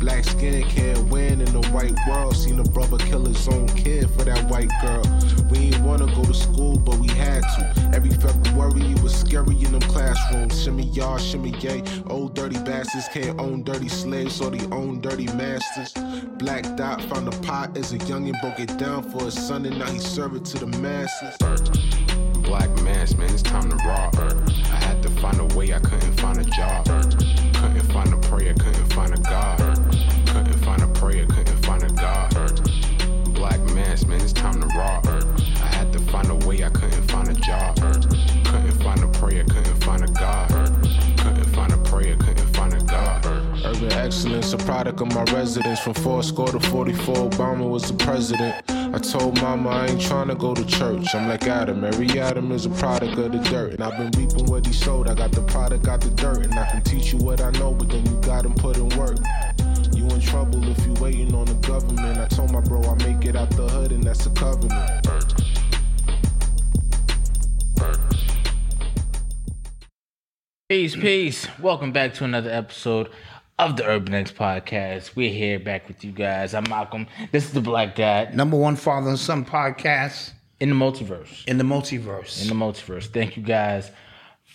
Black skin can't win in the white world. Seen a brother kill his own kid for that white girl. We ain't wanna go to school, but we had to. Every February it was scary in them classrooms. Shimmy y'all, shimmy yay. Old dirty bastards can't own dirty slaves, so they own dirty masters. Black Dot found a pot as a youngin', broke it down for his son, and now he serve it to the masses. Black mass, man, it's time to rock. I had to find a way, I couldn't find a job. Couldn't find a prayer, couldn't find a God. Black man, it's time to rock. I had to find a way, I couldn't find a job. Couldn't find a prayer, couldn't find a God. Couldn't find a prayer, couldn't find a God. Urban excellence, a product of my residence. From four score to 44, Obama was the president. I told mama I ain't tryna go to church. I'm like Adam, every Adam is a product of the dirt. And I've been reaping what he sowed. I got the product got the dirt. And I can teach you what I know, but then you gotta put in work. You in trouble if you waiting on the government. I told my bro I make it out the hood, and that's a covenant. Peace, peace. Welcome back to another episode of the Urban X Podcast. We're here back with you guys. I'm Malcolm. This is the Black Dad number one father and son podcast in the multiverse. in the multiverse. In the multiverse. Thank you guys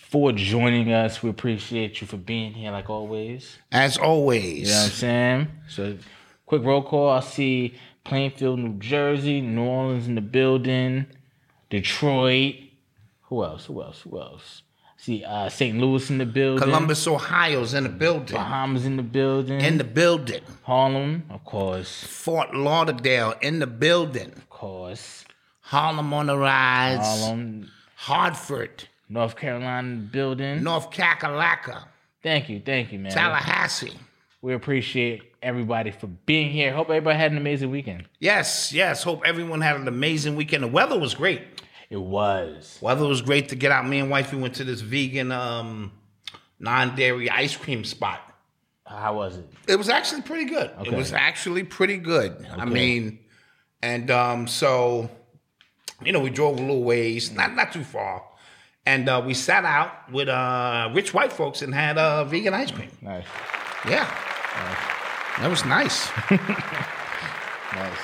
for joining us. We appreciate you for being here, like always. As always, You know what I'm saying? So, quick roll call. I see Plainfield, New Jersey, New Orleans in the building, Detroit. Who else? Who else? Who else? See uh, St. Louis in the building. Columbus, Ohio's in the building. Bahamas in the building. In the building. Harlem, of course. Fort Lauderdale in the building. Of course. Harlem on the rise. Harlem, Hartford. North Carolina building. North Kakalaka. Thank you, thank you, man. Tallahassee. We appreciate everybody for being here. Hope everybody had an amazing weekend. Yes, yes. Hope everyone had an amazing weekend. The weather was great. It was. Weather was great to get out. Me and wifey went to this vegan um non-dairy ice cream spot. How was it? It was actually pretty good. It was actually pretty good. I mean, and um, so you know, we drove a little ways, not not too far, and uh, we sat out with uh, rich white folks and had uh, vegan ice cream. Nice. Yeah, that was nice. Nice.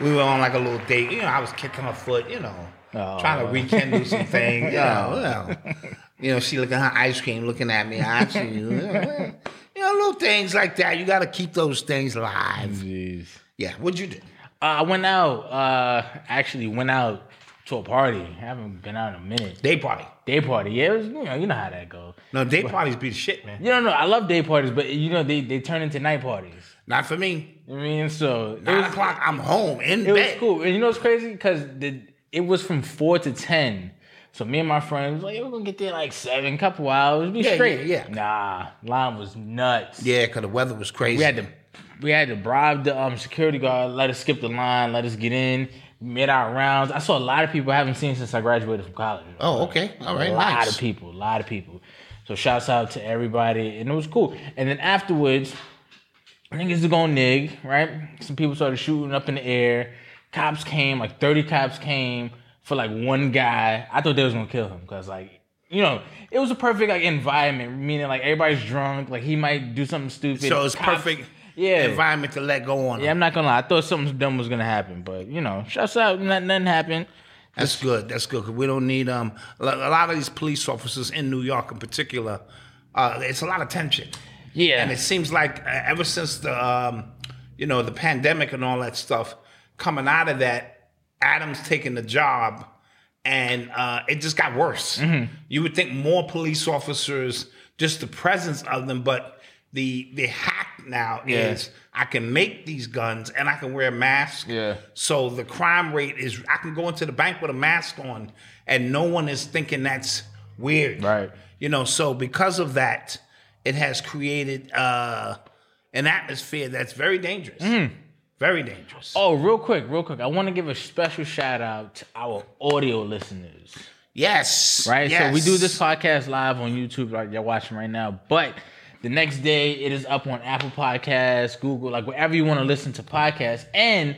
we were on like a little date. You know, I was kicking her foot. You know, Oh. trying to rekindle some things. You know, you know, you know, she looking at her ice cream, looking at me. I see you. You know, you know, little things like that. You got to keep those things alive. Jeez. Yeah, what'd you do? Uh, I went out. Uh, actually went out to a party. I haven't been out in a minute. Day party. Day party, yeah, it was, you know, you know how that goes. No, day parties be the shit, man. You know. I love day parties, but you know they, they turn into night parties. Not for me. I mean, so it Nine was, o'clock, I'm home in it was cool. And you know what's crazy? Because the it was from four to ten. So me and my friends like, yeah, we're gonna get there like seven, couple hours, be Yeah, straight. yeah, yeah. Nah, line was nuts. Yeah, because the weather was crazy. We had to we had to bribe the um security guard, let us skip the line, let us get in, made our rounds. I saw a lot of people I haven't seen since I graduated from college. Oh, okay. All right, a lot nice. of people, a lot of people. So shouts out to everybody, and it was cool. And then afterwards, I niggas to go nig, right? Some people started shooting up in the air. Cops came, like thirty cops came for like one guy. I thought they was gonna kill him because like. You know, it was a perfect like environment, meaning like everybody's drunk, like he might do something stupid. So it's Cops- perfect yeah. environment to let go on. Yeah, I'm not gonna lie. I thought something dumb was gonna happen, but you know, shouts out, nothing, nothing happened. That's good. That's good because we don't need um a a lot of these police officers in New York in particular. Uh, it's a lot of tension, Yeah, and it seems like uh, ever since the um you know the pandemic and all that stuff coming out of that, Adams taking the job, and uh, it just got worse. Mm-hmm. You would think more police officers, just the presence of them, but the the hack now Yeah. is I can make these guns and I can wear a mask. Yeah. So the crime rate is I can go into the bank with a mask on and no one is thinking that's weird. Right. You know, so because of that, it has created uh, an atmosphere that's very dangerous. Very dangerous. Oh, real quick, real quick. I want to give a special shout out to our audio listeners. Yes. Right? Yes. So we do this podcast live on YouTube, like you're watching right now. But the next day it is up on Apple Podcasts, Google, like wherever you want to listen to podcasts. And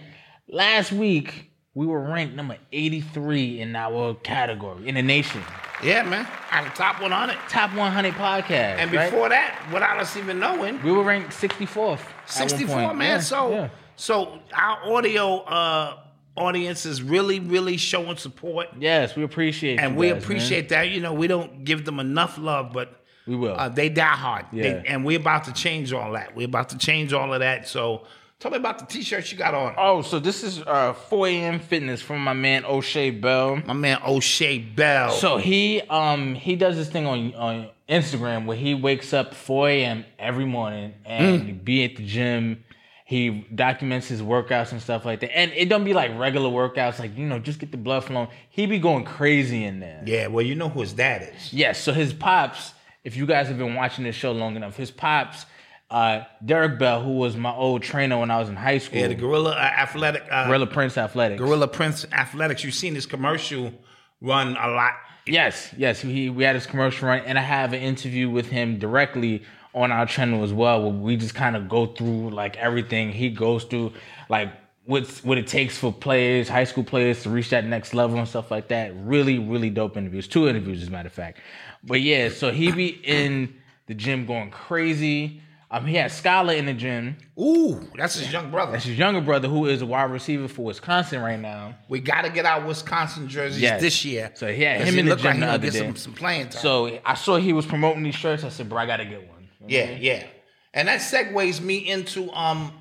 last week we were ranked number 83 in our category in the nation. Yeah, man. Of top 100. Top 100 podcast. And right? before that, without us even knowing, we were ranked 64th. at 64, man. Yeah, so yeah. so our audio uh, audience is really, really showing support. yes, we appreciate and we guys, man. appreciate that. You know, we don't give them enough love, but We will. Uh, they die hard. They- and we're about to change all that. We're about to change all of that. So tell me about the t-shirts you got on. Oh, so this is uh 4 a.m. fitness from my man O'Shea Bell. My man O'Shea Bell. So he um he does this thing on on Instagram where he wakes up 4 a.m. every morning and be at the gym. He documents his workouts and stuff like that. And it don't be like regular workouts, like you know, just get the blood flowing. He be going crazy in there. yeah, well, you know who his dad is. Yes, so his pops, if you guys have been watching this show long enough, his pops, uh, Derek Bell, who was my old trainer when I was in high school, Yeah, the Gorilla uh, Athletic. Uh, Gorilla Prince Athletics. Gorilla Prince Athletics. You've seen this commercial run a lot. Yes, yes. He we had his commercial run, and I have an interview with him directly on our channel as well, where we just kind of go through like everything he goes through, like what's what it takes for players, high school players, to reach that next level and stuff like that. Really, really dope interviews. Two interviews, as a matter of fact. But yeah, so he be in the gym going crazy. Um, he had Skyler in the gym. Ooh, that's his young brother. That's his younger brother, who is a wide receiver for Wisconsin right now. We got to get our Wisconsin jerseys Yes. this year. So he had him he in the gym like the other get day. some, some playing time. So I saw he was promoting these shirts. I said, bro, I gotta get one. Yeah, yeah. And that segues me into um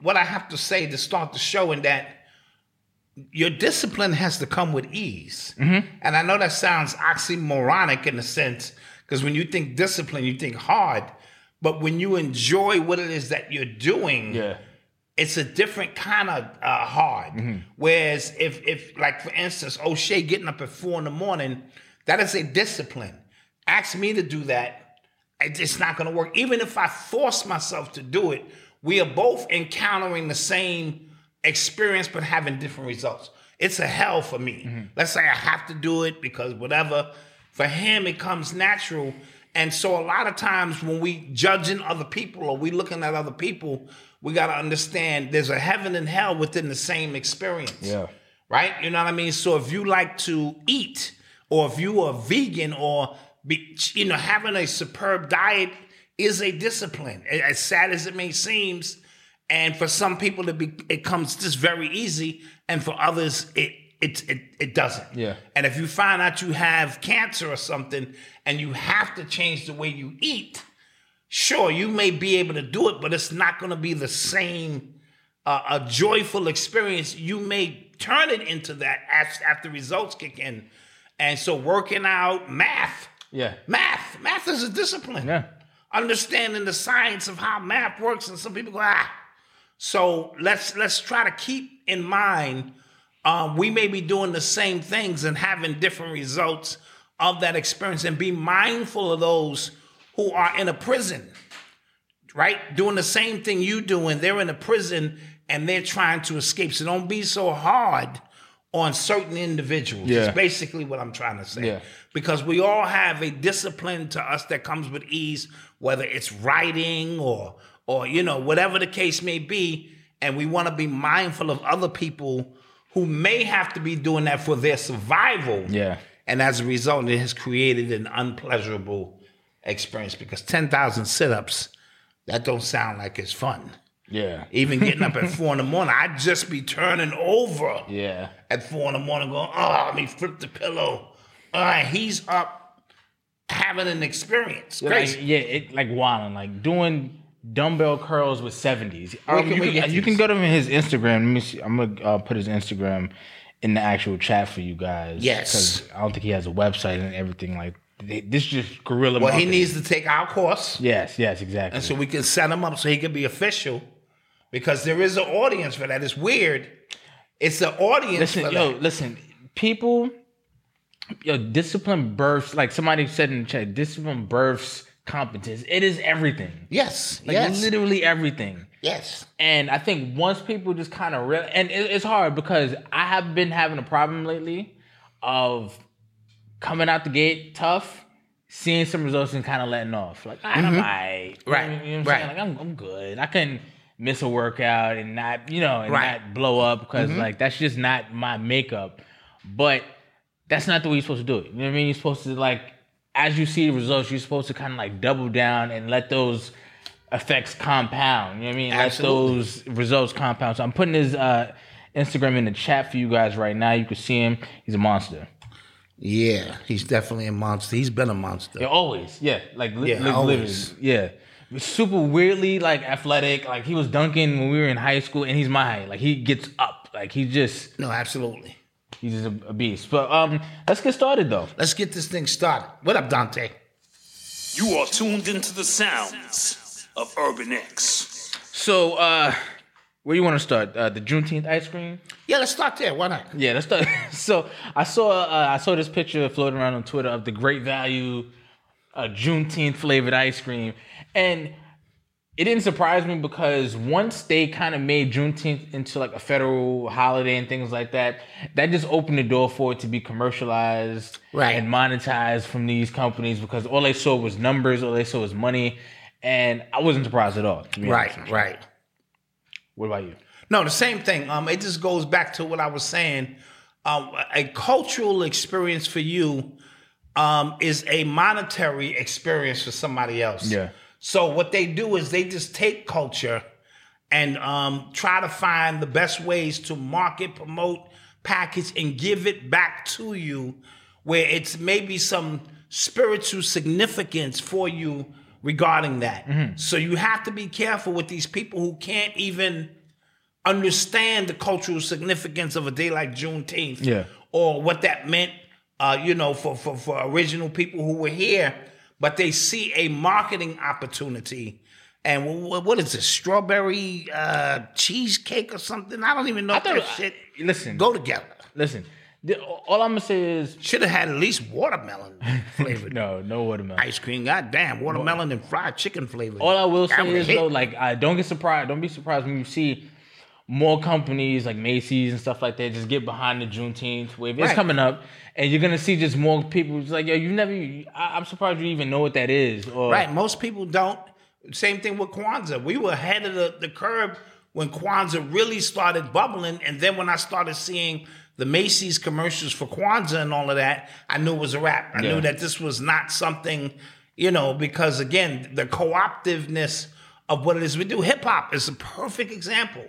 what I have to say to start the show in that your discipline has to come with ease. Mm-hmm. And I know that sounds oxymoronic in a sense, because when you think discipline, you think hard. But when you enjoy what it is that you're doing, Yeah. it's a different kind of uh, hard. Mm-hmm. Whereas if if like for instance, O'Shea getting up at four in the morning, that is a discipline. Ask me to do that, it's not going to work. Even if I force myself to do it, we are both encountering the same experience but having different results. It's a hell for me. Mm-hmm. Let's say I have to do it because whatever. For him, it comes natural. And so a lot of times when we judging other people or we looking at other people, we got to understand there's a heaven and hell within the same experience. Yeah. Right? You know what I mean? So if you like to eat or if you are vegan or be, you know having a superb diet is a discipline. As sad as it may seem, and for some people it be, it comes just very easy and for others it it, it it doesn't. Yeah. And if you find out you have cancer or something and you have to change the way you eat, sure, you may be able to do it, but it's not going to be the same a, a joyful experience, you may turn it into that as, after results kick in. And so working out, math, Yeah. math, math is a discipline. Yeah. Understanding the science of how math works, and some people go ah. So let's let's try to keep in mind um, we may be doing the same things and having different results of that experience, and be mindful of those who are in a prison, right? Doing the same thing you do, and they're in a prison and they're trying to escape. So don't be so hard on certain individuals. Yeah. It's basically what I'm trying to say. Yeah. Because we all have a discipline to us that comes with ease, whether it's writing or or you know whatever the case may be, and we want to be mindful of other people who may have to be doing that for their survival. Yeah. And as a result, it has created an unpleasurable experience because 10,000 sit-ups, that don't sound like it's fun. Yeah. Even getting up at four in the morning, I'd just be turning over Yeah. at four in the morning going, oh, let me flip the pillow. All right, he's up having an experience. Like, Crazy. yeah, it like wilding, like doing dumbbell curls with seventies. Um, you, can, you can go to his Instagram. Let me see. I'm gonna uh, put his Instagram in the actual chat for you guys. Yes. because I don't think he has a website and everything. Like this, is just guerrilla. well, he needs to take our course, Yes, yes, exactly. and so we can set him up so he can be official because there is an audience for that. It's weird. It's an audience listen, yo, that. listen, people, yo, discipline births. Like somebody said in the chat, discipline births competence. It is everything. Yes, Like yes, literally everything. yes. And I think once people just kind of real, and it, it's hard because I have been having a problem lately of coming out the gate tough, seeing some results and kind of letting off. Like "Ah, I'm. Mm-hmm. Right, You know what I'm right. saying? Like I'm, I'm good. I can miss a workout and not, you know, and Right. Mm-hmm. not blow up because like that's just not my makeup. But that's not the way you're supposed to do it. You know what I mean? You're supposed to like, as you see the results, you're supposed to kind of like double down and let those effects compound. You know what I mean? Absolutely. Let those results compound. So I'm putting his uh, Instagram in the chat for you guys right now. You can see him. He's a monster. Yeah, he's definitely a monster. He's been a monster. Yeah, always. Yeah, like li- Yeah, li- always. literally. Yeah. Super weirdly like athletic. Like he was dunking when we were in high school, and he's my height. Like he gets up. Like he just No, absolutely. He's just a, a beast. But um, let's get started though. Let's get this thing started. What up, Dante? You are tuned into the sounds of Urban X. So uh, where do you want to start? Uh, the Juneteenth ice cream. Yeah, let's start there. Why not? Yeah, let's start. So I saw uh, I saw this picture floating around on Twitter of the Great Value uh, Juneteenth flavored ice cream, and it didn't surprise me because once they kind of made Juneteenth into like a federal holiday and things like that, that just opened the door for it to be commercialized Right. and monetized from these companies because all they saw was numbers, all they saw was money, and I wasn't surprised at all. to be honest. Right, right. What about you? No, the same thing. Um, it just goes back to what I was saying. Um, a cultural experience for you um, is a monetary experience for somebody else. Yeah. So what they do is they just take culture and um, try to find the best ways to market, promote, package, and give it back to you, where it's maybe some spiritual significance for you regarding that. So you have to be careful with these people who can't even understand the cultural significance of a day like Juneteenth, Yeah. or what that meant, uh, you know, for, for for original people who were here, but they see a marketing opportunity. And what is this? Strawberry uh, cheesecake or something? I don't even know if thought- that shit listen. go together. Listen, the, all I'm gonna say is Should have had at least watermelon flavored no, no watermelon. ice cream. God damn, watermelon and fried chicken flavored. All I will say is hit. though, like, I don't get surprised. Don't be surprised when you see more companies like Macy's and stuff like that just get behind the Juneteenth wave. It's coming up, and you're gonna see just more people. Just like, yo, you never. I, I'm surprised you even know what that is. Or Right. Most people don't. Same thing with Kwanzaa. We were ahead of the, the curve when Kwanzaa really started bubbling. And then when I started seeing the Macy's commercials for Kwanzaa and all of that, I knew it was a wrap. I Yeah. knew that this was not something, you know, because again, the co-optiveness of what it is we do. Hip hop is a perfect example.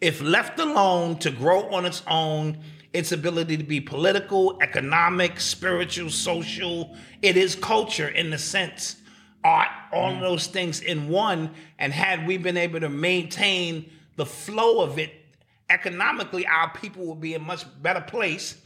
If left alone to grow on its own, its ability to be political, economic, spiritual, social, it is culture in the sense art, all of mm. those things in one. And had we been able to maintain the flow of it economically, our people will be in a much better place,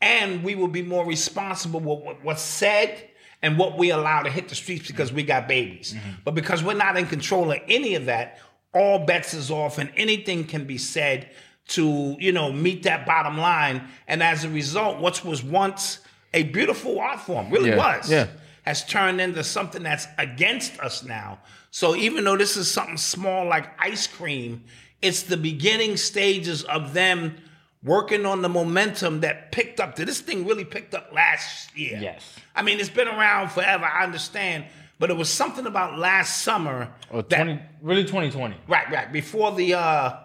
and we will be more responsible with what- what's said and what we allow to hit the streets because we got babies. Mm-hmm. But because we're not in control of any of that, all bets is off, and anything can be said to you know meet that bottom line. And as a result, what was once a beautiful art form really Yeah, was yeah. has turned into something that's against us now. So even though this is something small like ice cream, it's the beginning stages of them working on the momentum that picked up. This thing really picked up last year. Yes. I mean, it's been around forever, I understand, but it was something about last summer. Or that- 20, really 2020. Right, right. Before the uh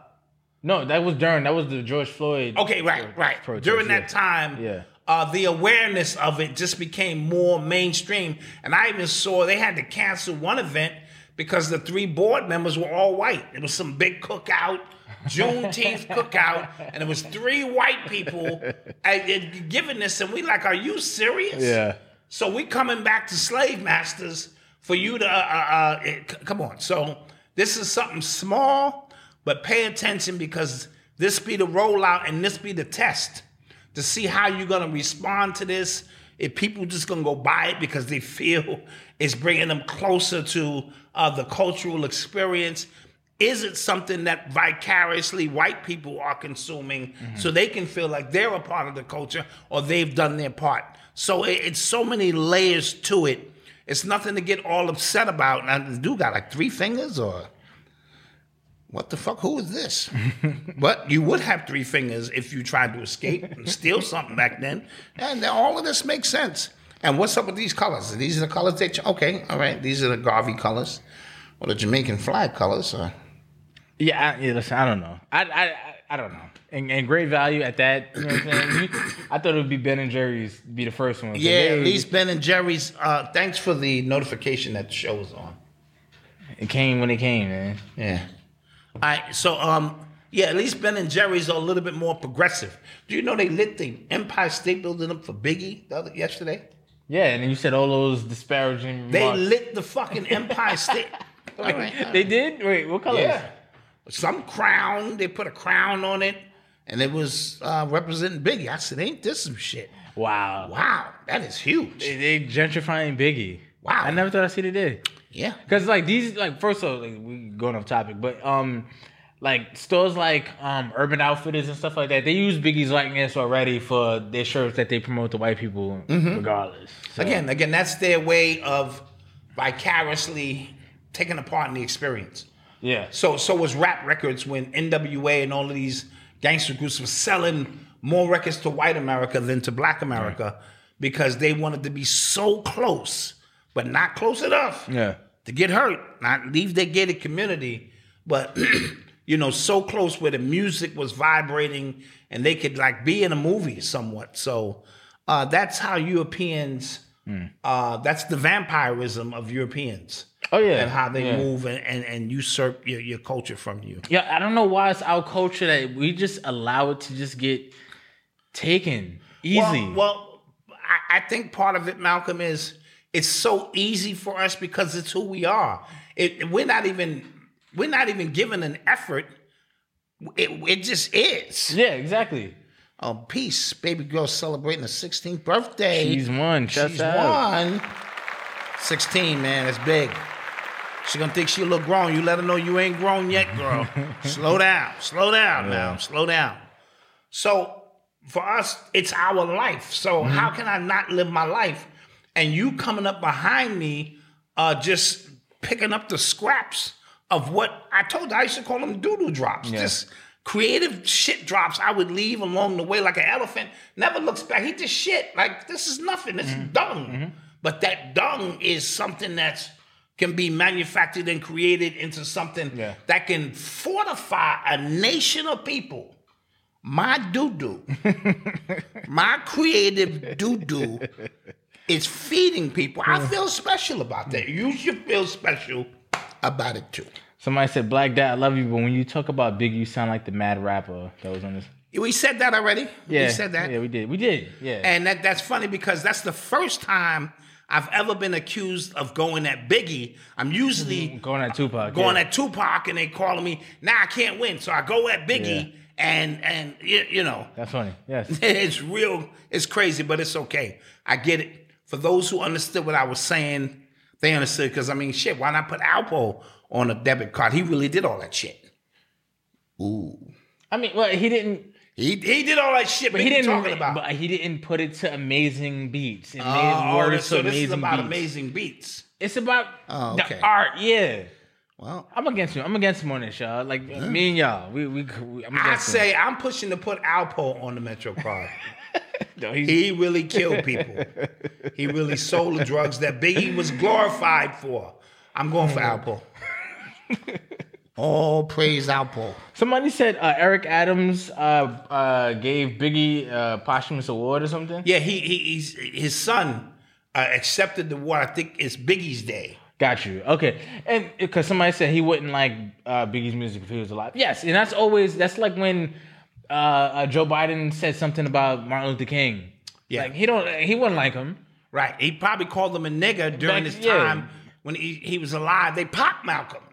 No, that was during, that was the George Floyd. Okay, right, right. protest, During yeah. that time, Yeah. uh, the awareness of it just became more mainstream. And I even saw they had to cancel one event because the three board members were all white. It was some big cookout, Juneteenth cookout, and it was three white people giving this, and we like, are you serious? Yeah. So we coming back to slave masters for you to uh, uh, uh, eh, c- come on. So this is something small, but pay attention because this be the rollout and this be the test to see how you're gonna respond to this. If people just gonna go buy it because they feel it's bringing them closer to uh, the cultural experience. Is it something that vicariously white people are consuming so they can feel like they're a part of the culture or they've done their part? So it- it's so many layers to it. It's nothing to get all upset about. Now, the dude got like three fingers or what the fuck? Who is this? but you would have three fingers if you tried to escape and steal something back then. And all of this makes sense. And what's up with these colors? These are the colors that, you, okay, all right, these are the Garvey colors or the Jamaican flag colors. Or, Yeah, I, yeah, listen, I don't know. I, I, I, I don't know. And, and great value at that. You know what I'm saying? I thought it would be Ben and Jerry's be the first one. yeah, They- at least Ben and Jerry's. Uh, thanks for the notification that the show was on. it came when it came, man. Yeah. All right. So, um, yeah, at least Ben and Jerry's are a little bit more progressive. Do you know they lit the Empire State Building up for Biggie the other, yesterday? Yeah, and then you said all those disparaging. They remarks. lit the fucking Empire State. All right, all right. They did. Wait, what color? Yeah. Some crown. They put a crown on it, and it was uh, representing Biggie. I said, "Ain't this some shit?" Wow. Wow, that is huge. They, they gentrifying Biggie. Wow. I never thought I'd see they did. Yeah. Cause like these, like first of all, like we going off topic, but um, like stores like um Urban Outfitters and stuff like that, they use Biggie's likeness already for their shirts that they promote to white people, regardless. So, Again, again, that's their way of vicariously taking a part in the experience. yeah, So so was rap records when NWA and all of these gangster groups were selling more records to white America than to black America because they wanted to be so close, but not close enough yeah, to get hurt, not leave their gated community, but you know, so close where the music was vibrating and they could like be in a movie somewhat. So uh, that's how Europeans. Uh, that's the vampirism of Europeans. Oh, yeah. and how they Yeah. move and, and, and usurp your, your culture from you. yeah. I don't know why it's our culture that we just allow it to just get taken easy. Well, well I, I think part of it, Malcolm, is it's so easy for us because it's who we are. It, we're not even we're not even given an effort. It, it just is. yeah, exactly. Oh, peace, baby girl celebrating her 16th birthday. She's one. She's out. one. 16, man, that's big. She gonna think she a little grown. You let her know you ain't grown yet, girl. slow down, slow down now, slow down. So for us, it's our life. So Mm-hmm. how can I not live my life? And you coming up behind me, uh, just picking up the scraps of what I told you. I used to call them doo doo drops. Just creative shit drops I would leave along the way like an elephant. Never looks back. He just shit. Like this is nothing. This Mm-hmm. is dung. But that dung is something that's can be manufactured and created into something Yeah. that can fortify a nation of people. My doo doo, my creative doo doo is feeding people. I feel special about that. You should feel special about it too. Somebody said, "Black Dad, I love you," but when you talk about Big, you sound like the mad rapper that was on this. We said that already. Yeah, we said that. Yeah, we did. We did. Yeah. And that that's funny because that's the first time I've ever been accused of going at Biggie, I'm usually mm-hmm. Going at Tupac. going yeah. at Tupac and they calling me, nah, I can't win. So I go at Biggie Yeah. and and you, you know, That's funny. Yes. it's real, it's crazy, but it's okay. I get it. For those who understood what I was saying, they understood because I mean, shit, why not put Alpo on a debit card? He really did all that shit. Ooh. I mean, well, he didn't. He, he did all that shit, But he didn't. talking about. But he didn't put it to amazing beats. Amazing Oh, words so this amazing is about beats. amazing beats. It's about Oh, okay. the art. Yeah. Well, I'm against him. I'm against him on this, y'all. Like me and y'all, we we. we I'm I against him. say I'm pushing to put Alpo on the Metro card. No, he really killed people. he really sold the drugs that Biggie was glorified for. I'm going for Alpo. All praise Alpo. Somebody said uh, Eric Adams uh, uh, gave Biggie a posthumous award or something. Yeah, he, he he's his son uh, accepted the award. I think it's Biggie's day. Got you. Okay. And because somebody said he wouldn't like uh, Biggie's music if he was alive. Yes. And that's always, that's like when uh, uh, Joe Biden said something about Martin Luther King. Yeah. Like he don't, he wouldn't like him. Right. He probably called him a nigger during Back- his yeah. time when he, he was alive. They popped Malcolm.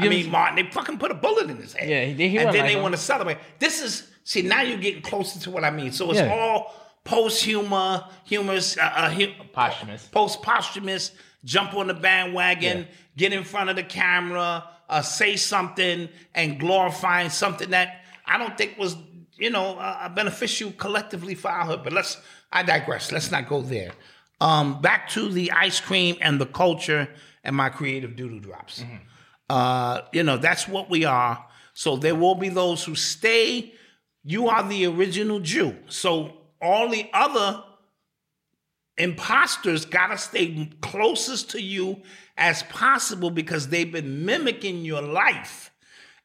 I mean, Martin, they fucking put a bullet in his head. Yeah, he- he and then like they want to celebrate. This is, see, now you're getting closer to what I mean. So it's Yeah. all post humor, humorous, uh, uh, hu- Posthumous. post posthumous, jump on the bandwagon, Yeah. get in front of the camera, uh, say something, and glorifying something that I don't think was, you know, uh, beneficial collectively for our hood. But let's, I digress. Let's not go there. Um, back to the ice cream and the culture and my creative doodle drops. Uh, you know, that's what we are. So there will be those who stay. You are the original Jew. So all the other imposters got to stay closest to you as possible because they've been mimicking your life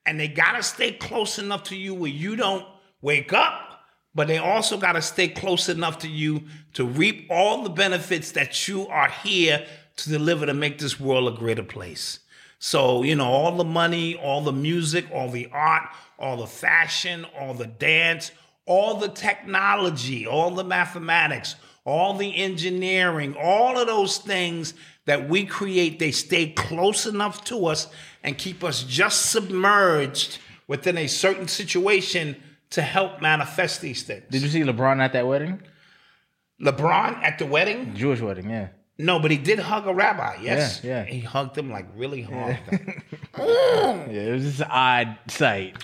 and they got to stay close enough to you where you don't wake up but they also got to stay close enough to you to reap all the benefits that you are here to deliver to make this world a greater place so you know all the money all the music all the art all the fashion all the dance all the technology, all the mathematics, all the engineering, all of those things that we create, they stay close enough to us and keep us just submerged within a certain situation to help manifest these things. Did you see LeBron at that wedding? LeBron at the wedding? Jewish wedding, yeah. No, but he did hug a rabbi. Yes. Yeah, yeah. He hugged him like really hard. Yeah, it was just an odd sight.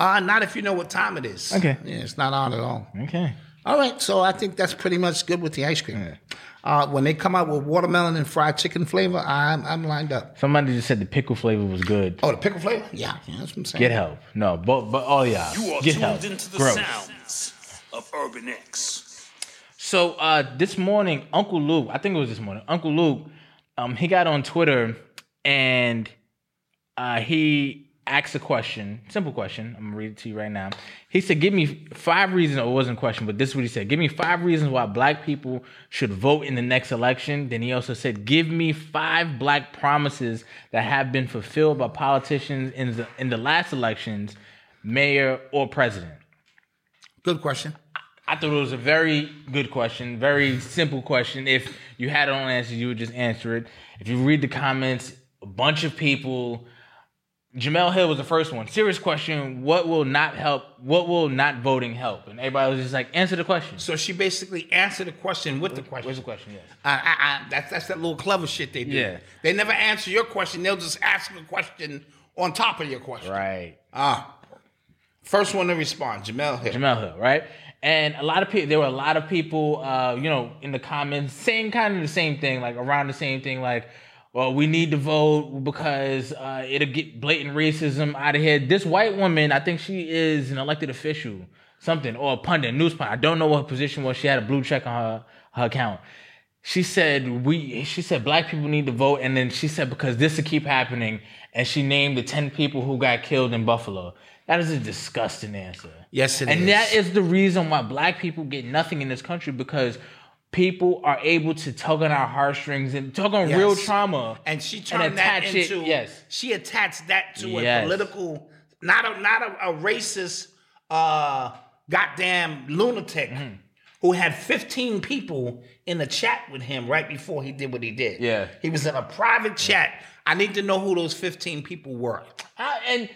uh, not if you know what time it is. Okay. Yeah, it's not on at all. Okay. All right, so I think that's pretty much good with the ice cream. Yeah. Uh, when they come out with watermelon and fried chicken flavor, I'm I'm lined up. Somebody just said the pickle flavor was good. Oh, the pickle flavor? Yeah, yeah that's what I'm saying. Get help. No, but but oh yeah. You are Get tuned help. into the Gross. sounds of Urban X. So uh, this morning, Uncle Luke, I think it was this morning, Uncle Luke, um, he got on Twitter and uh, he asked a question, simple question. I'm gonna read it to you right now. He said, "Give me five reasons." Or it wasn't a question, but this is what he said: "Give me five reasons why Black people should vote in the next election." Then he also said, "Give me five Black promises that have been fulfilled by politicians in the in the last elections, mayor or president." Good question. I thought it was a very good question, very simple question. If you had an answer, you would just answer it. If you read the comments, a bunch of people. Jemele Hill was the first one. Serious question: What will not help? What will not voting help? And everybody was just like, answer the question. So she basically answered the question with the question. Where's the question? Yes. I, I, I, that's that's that little clever shit they do. Yeah. They never answer your question. They'll just ask a question on top of your question. Right. Ah. First one to respond, Jemele Hill. Jemele Hill, right? And a lot of people, there were a lot of people, uh, you know, in the comments saying kind of the same thing, like around the same thing, like, well, we need to vote because uh, it'll get blatant racism out of here. This white woman, I think she is an elected official, something, or a pundit, news pundit. I don't know what her position was. She had a blue check on her, her account. She said we. She said black people need to vote, and then she said because this will keep happening, and she named the ten people who got killed in Buffalo. That is a disgusting answer. Yes, it and is. that is the reason why black people get nothing in this country because people are able to tug on our heartstrings and tug on Yes. real trauma. and she turned that attach it- into yes. She attached that to a political, not a not a, a racist, uh, goddamn lunatic Mm-hmm. who had 15 people in the chat with him right before he did what he did. Yeah. He was in a private chat. I need to know who those 15 people were. Uh, and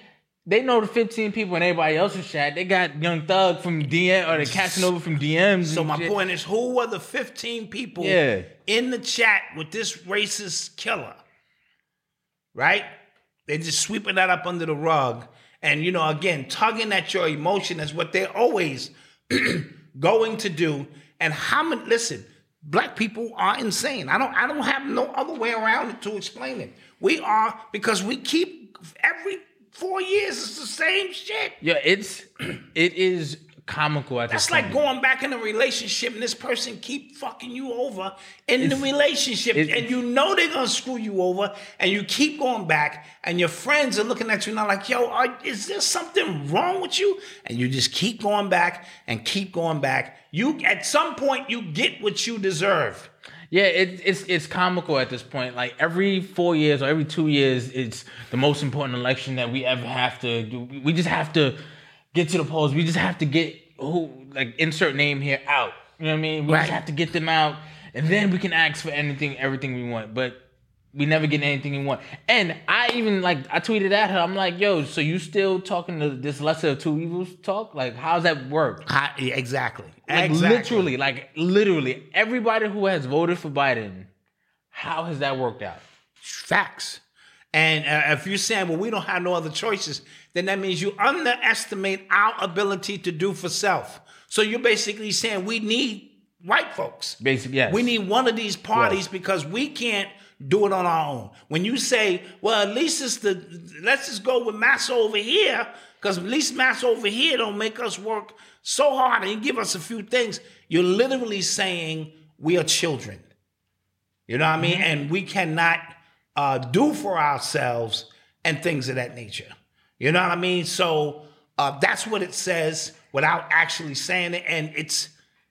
they know the 15 people in everybody else's chat. They got Young Thug from DM or they catching over from DMs. So my shit. point is, who were the 15 people Yeah. in the chat with this racist killer? Right? They're just sweeping that up under the rug. And you know, again, tugging at your emotion is what they're always going to do. And how many listen, black people are insane. I don't I don't have no other way around it to explain it. We are because we keep every four years it's the same shit. Yeah, it's it is comical at That's like going back in a relationship and this person keep fucking you over in the relationship it- and you know they're gonna screw you over and you keep going back and your friends are looking at you now like, yo, are, is there something wrong with you? And you just keep going back and keep going back. You at some point you get what you deserve. Yeah, it, it's it's comical at this point. Like every four years or every two years, it's the most important election that we ever have to do. We just have to get to the polls. We just have to get who like insert name here out. You know what I mean? We Right. just have to get them out, and then we can ask for anything, everything we want. But we never get anything we want. And I even like I tweeted at her. I'm like, yo, so you still talking to this lesser of two evils talk? Like, how's that work? Yeah, exactly. Like exactly. literally, like literally, everybody who has voted for Biden, how has that worked out? Facts. And uh, if you're saying, well, we don't have no other choices, then that means you underestimate our ability to do for self. So you're basically saying we need white folks. Basically, yes. We need one of these parties Yes. because we can't do it on our own. When you say, well, at least it's the let's just go with Massa over here, because at least Massa over here don't make us work so hard and you give us a few things. You're literally saying we are children. You know what I mean? And we cannot uh, do for ourselves and things of that nature. You know what I mean? So uh, that's what it says without actually saying it, and it's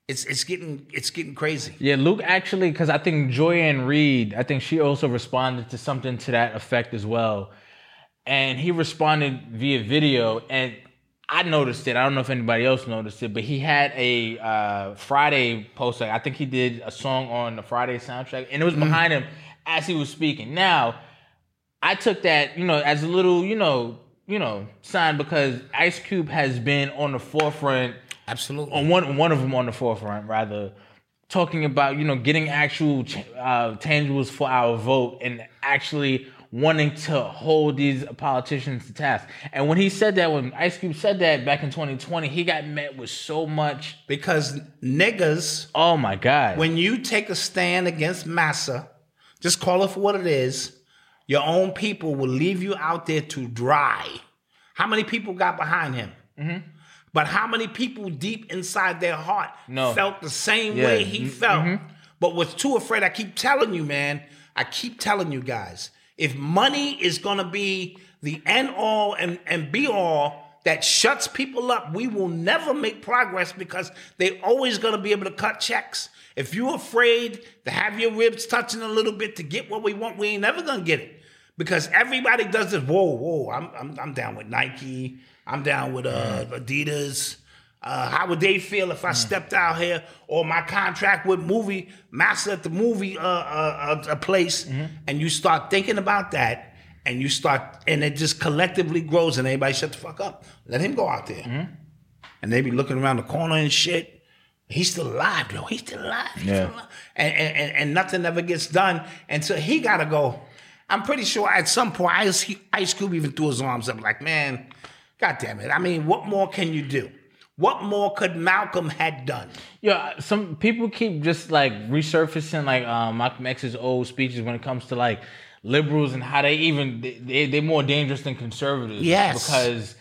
it's it's getting it's getting crazy. Yeah, Luke actually, because I think Joy-Ann Reid, I think she also responded to something to that effect as well. And he responded via video, and I noticed it. I don't know if anybody else noticed it, but he had a uh, Friday post. Like, I think he did a song on the Friday soundtrack, and it was behind him as he was speaking. Now, I took that, you know, as a little, you know, you know, sign because Ice Cube has been on the forefront Absolutely. on one one of them on the forefront rather talking about you know getting actual uh, tangibles for our vote and actually wanting to hold these politicians to task and when he said that when ice cube said that back in 2020 he got met with so much Because niggas, oh my god when you take a stand against massa, just call it for what it is. Your own people will leave you out there to dry. How many people got behind him? But how many people deep inside their heart No. felt the same Yeah. way he Mm, felt? But was too afraid. I keep telling you, man. I keep telling you guys. If money is gonna be the end all and, and be all that shuts people up, we will never make progress because they're always gonna be able to cut checks. If you're afraid to have your ribs touching a little bit to get what we want, we ain't never gonna get it. Because everybody does this. Whoa, whoa! I'm I'm, I'm down with Nike. I'm down with uh, Adidas. Uh, how would they feel if I stepped out here or my contract with movie master at the movie uh, uh, uh, a place and you start thinking about that and you start and it just collectively grows and everybody shut the fuck up. Let him go out there. And they be looking around the corner and shit. He's still alive, though. He's still alive. He's Yeah. still alive. And, and, and, and nothing ever gets done. until he got to go. I'm pretty sure at some point, Ice, Ice Cube even threw his arms up like, man, God damn it. I mean, what more can you do? What more could Malcolm had done? Yeah, some people keep just like resurfacing like um, Malcolm X's old speeches when it comes to like liberals and how they even they they're more dangerous than conservatives. Yes. because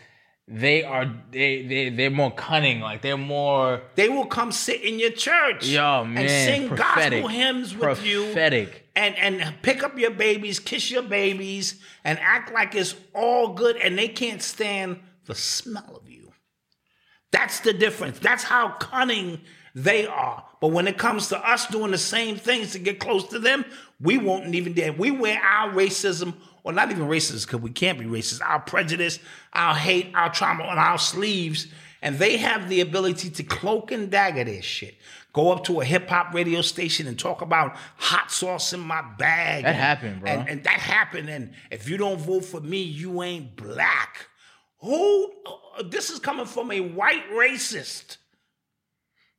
they are they they they're more cunning. Like they're more They will come sit in your church yo man and sing prophetic, gospel hymns with you. prophetic. And and pick up your babies, kiss your babies, and act like it's all good, and they can't stand the smell of you. That's the difference. That's how cunning they are. But when it comes to us doing the same things to get close to them, we won't even dare. We wear our racism, or not even racism, because we can't be racist, our prejudice, our hate, our trauma on our sleeves. And they have the ability to cloak and dagger their shit. Go up to a hip hop radio station and talk about hot sauce in my bag. That and- happened, bro. And, and that happened. And if you don't vote for me, you ain't black. Who? uh, This is coming from a white racist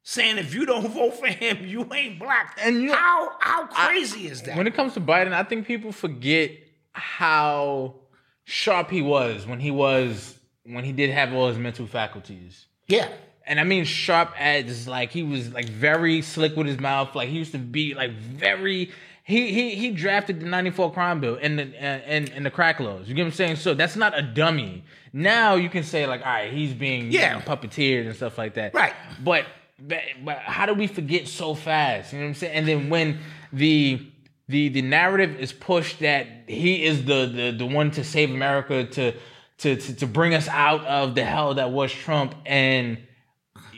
saying if you don't vote for him, you ain't black. And you- how how crazy is that? When it comes to Biden, I think people forget how sharp he was when he was when he did have all his mental faculties. yeah, And I mean sharp as like he was like very slick with his mouth. Like he used to be like very he he he drafted the 94 crime bill and the uh, and, and the crack laws. You get what I'm saying? So that's not a dummy. Now you can say like, all right, he's being Yeah. you know, puppeteered and stuff like that. Right. But but, but how do we forget so fast? You know what I'm saying? And then when the the the narrative is pushed that he is the the, the one to save America to, to to to bring us out of the hell that was Trump and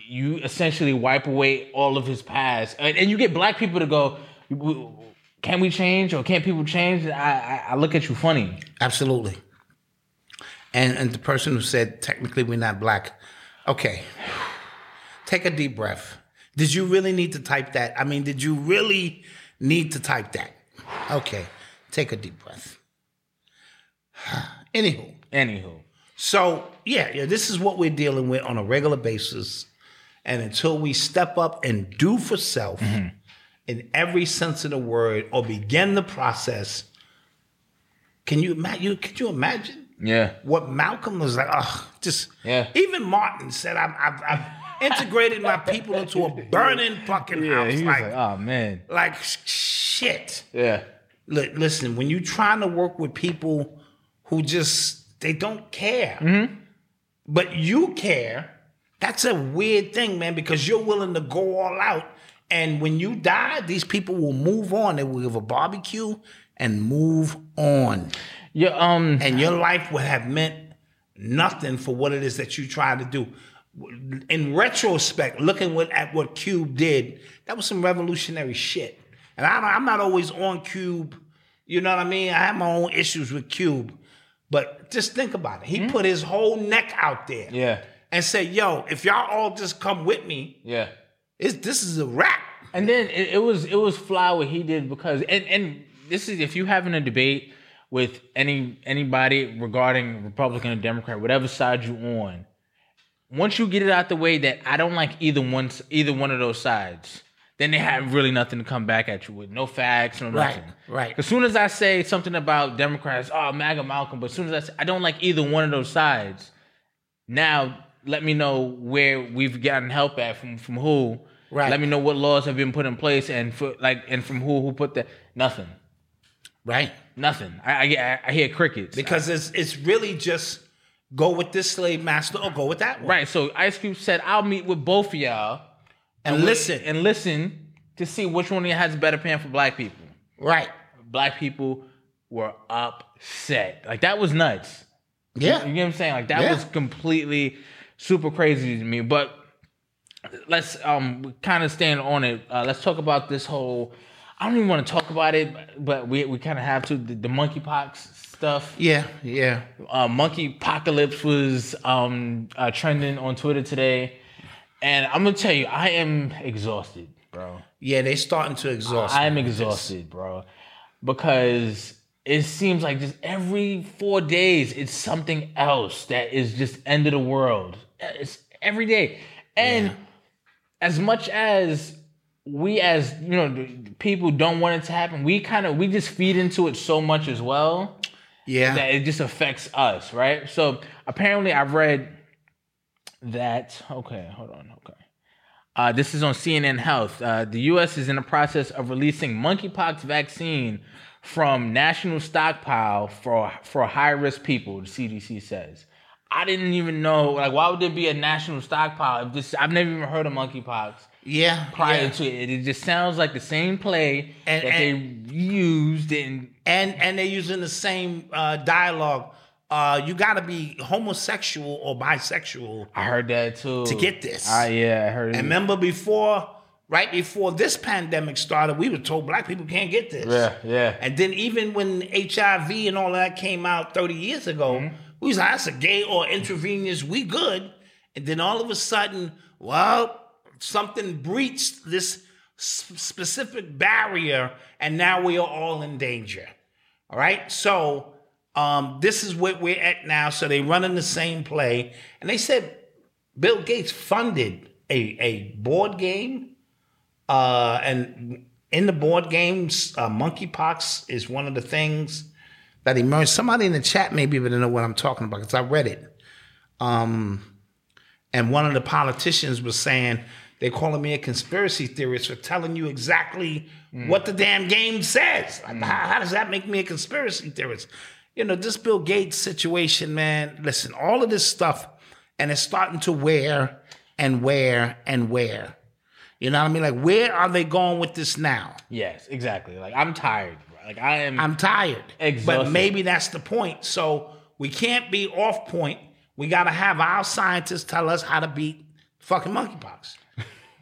you essentially wipe away all of his past and, and you get black people to go can we change or can't people change I, I I look at you funny absolutely. And and the person who said technically we're not black, okay, take a deep breath. Did you really need to type that? I mean, did you really need to type that? Okay, take a deep breath. Anywho, anywho So yeah, yeah, this is what we're dealing with on a regular basis. And until we step up and do for self mm-hmm. in every sense of the word or begin the process, can you imagine you could you imagine yeah what Malcolm was like? Oh, just Yeah. even Martin said I've, I've, I've integrated my people into a burning fucking yeah house. he Like, like oh man like shit. yeah Li- listen, when you're trying to work with people who just they don't care, Mm-hmm. but you care, that's a weird thing, man. Because you're willing to go all out, and when you die, these people will move on. They will give a barbecue and move on, yeah um and your life would have meant nothing for what it is that you try to do. In retrospect, looking what, at what Cube did, that was some revolutionary shit. And I, I'm not always on Cube. You know what I mean? I have my own issues with Cube. But just think about it. He hmm? put his whole neck out there yeah and said, yo, if y'all all just come with me, yeah it's, this is a wrap. And then it, it was it was fly what he did because and and this is if you having a debate with any anybody regarding Republican or Democrat, whatever side you on, once you get it out the way that I don't like either one either one of those sides, then they have really nothing to come back at you with. No facts, no Right, nothing. right. As soon as I say something about Democrats, oh MAGA Malcolm, but as soon as I say I don't like either one of those sides, now let me know where we've gotten help at from from who. Right. Let me know what laws have been put in place and for like and from who who put that nothing. Right. Nothing. I I, I hear crickets. Because it's it's really just go with this slave master or go with that one. right. So Ice Cube said, "I'll meet with both of y'all And listen. and listen to see which one of you has better plan for black people." right. Black people were upset. Like that was nuts. Yeah. You get what I'm saying? Like that Yeah. was completely super crazy to me. But let's um kind of stand on it. Uh, let's talk about this whole. I don't even want to talk about it, but we we kind of have to. The, the monkeypox stuff. Yeah. Yeah. Uh, monkey apocalypse was um uh, trending on Twitter today, and I'm gonna tell you, I am exhausted, bro. Yeah. They starting to exhaust. With this. exhausted, bro, because it seems like just every four days it's something else that is just end of the world. It's every day, and as much as we as you know people don't want it to happen, we kind of we just feed into it so much as well Yeah. that it just affects us, right? So apparently, I've read that. Okay, hold on. Okay. Uh, this is on CNN Health. Uh, the U.S. is in the process of releasing monkeypox vaccine from national stockpile for for high risk people. The CDC says. I didn't even know. Like, why would there be a national stockpile? If this, I've never even heard of monkeypox yeah. prior yeah. to it. It just sounds like the same play And- that they used in and and they're using the same uh, dialogue. Uh, you got to be homosexual or bisexual. I heard that too. To get this. Ah, yeah, I heard. And remember before, right before this pandemic started, we were told black people can't get this. Yeah, yeah. And then even when HIV and all that came out 30 years ago, Mm-hmm. we was like, that's a gay or intravenous, we good. and then all of a sudden, well, something breached this specific barrier, and now we are all in danger. All right, so um, this is what we're at now. So they running the same play, and they said Bill Gates funded a a board game, uh, and in the board games, uh, monkeypox is one of the things that emerged. Somebody in the chat maybe even know what I'm talking about because I read it. Um, and one of the politicians was saying they're calling me a conspiracy theorist for telling you exactly what the damn game says. Like, How, how does that make me a conspiracy theorist? You know, this Bill Gates situation, man. Listen, all of this stuff, and it's starting to wear and wear and wear. You know what I mean? Like, where are they going with this now? Yes, exactly. Like I'm tired. bro. Like I am. I'm tired. But maybe that's the point. So we can't be off point. We got to have our scientists tell us how to beat fucking monkeypox.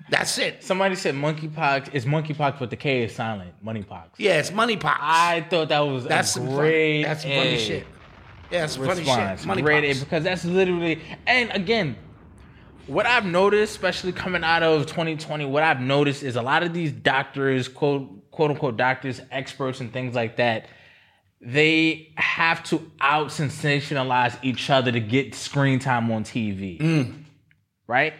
That's it. Somebody said monkeypox is monkeypox, but the K is silent. Moneypox. Yeah, it's moneypox. I thought that was that's a great. Funny, that's some funny A shit. Yeah, that's funny shit. Great A Moneypox. because that's literally and again, what I've noticed, especially coming out of 2020, what I've noticed is a lot of these doctors, quote quote unquote doctors, experts, and things like that. They have to out sensationalize each other to get screen time on TV. Mm. Right?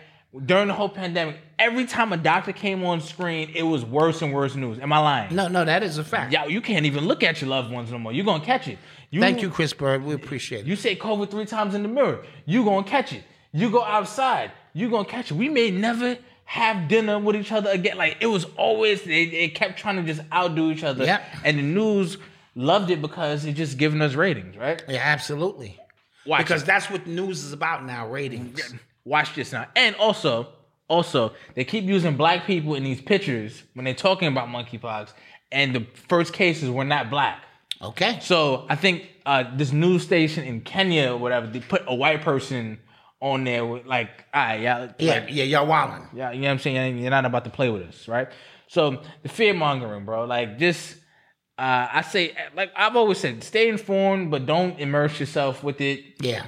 During the whole pandemic, every time a doctor came on screen, it was worse and worse news. Am I lying? No, no, that is a fact. Yo, you can't even look at your loved ones no more. You're gonna catch it. You, Thank you, Chris Bird. We appreciate it. You say COVID three times in the mirror. You're gonna catch it. You go outside. You're gonna catch it. We may never have dinner with each other again. Like it was always they, they kept trying to just outdo each other. Yep. And the news loved it because it just giving us ratings, right? yeah, absolutely. Watch Because it. that's what the news is about now, ratings. Watch this now. And also, also, they keep using black people in these pictures when they're talking about monkeypox, and the first cases were not black. Okay. So I think uh, this news station in Kenya or whatever, they put a white person on there with like, all right, y'all, Yeah, like, yeah, y'all wildin'. yeah, you know what I'm saying? You're not about to play with us, right? So the fear mongering, bro, like just, uh, I say, like I've always said, stay informed, but don't immerse yourself with it. Yeah.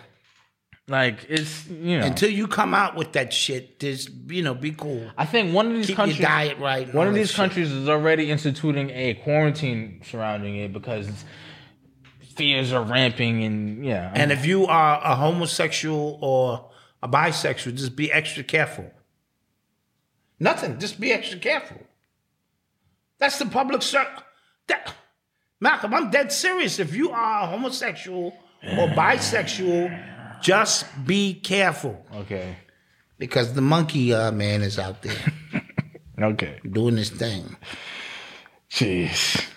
Like it's, you know, Until you come out with that shit, just you know, be cool. I think one of these Keep countries, diet right. one of these shit. countries is already instituting a quarantine surrounding it because fears are ramping and yeah. And if you are a homosexual or a bisexual, just be extra careful. Nothing. Just be extra careful. That's the public that Malcolm, I'm dead serious. If you are a homosexual or bisexual, just be careful okay, because the monkey uh, man is out there okay, doing his thing. jeez.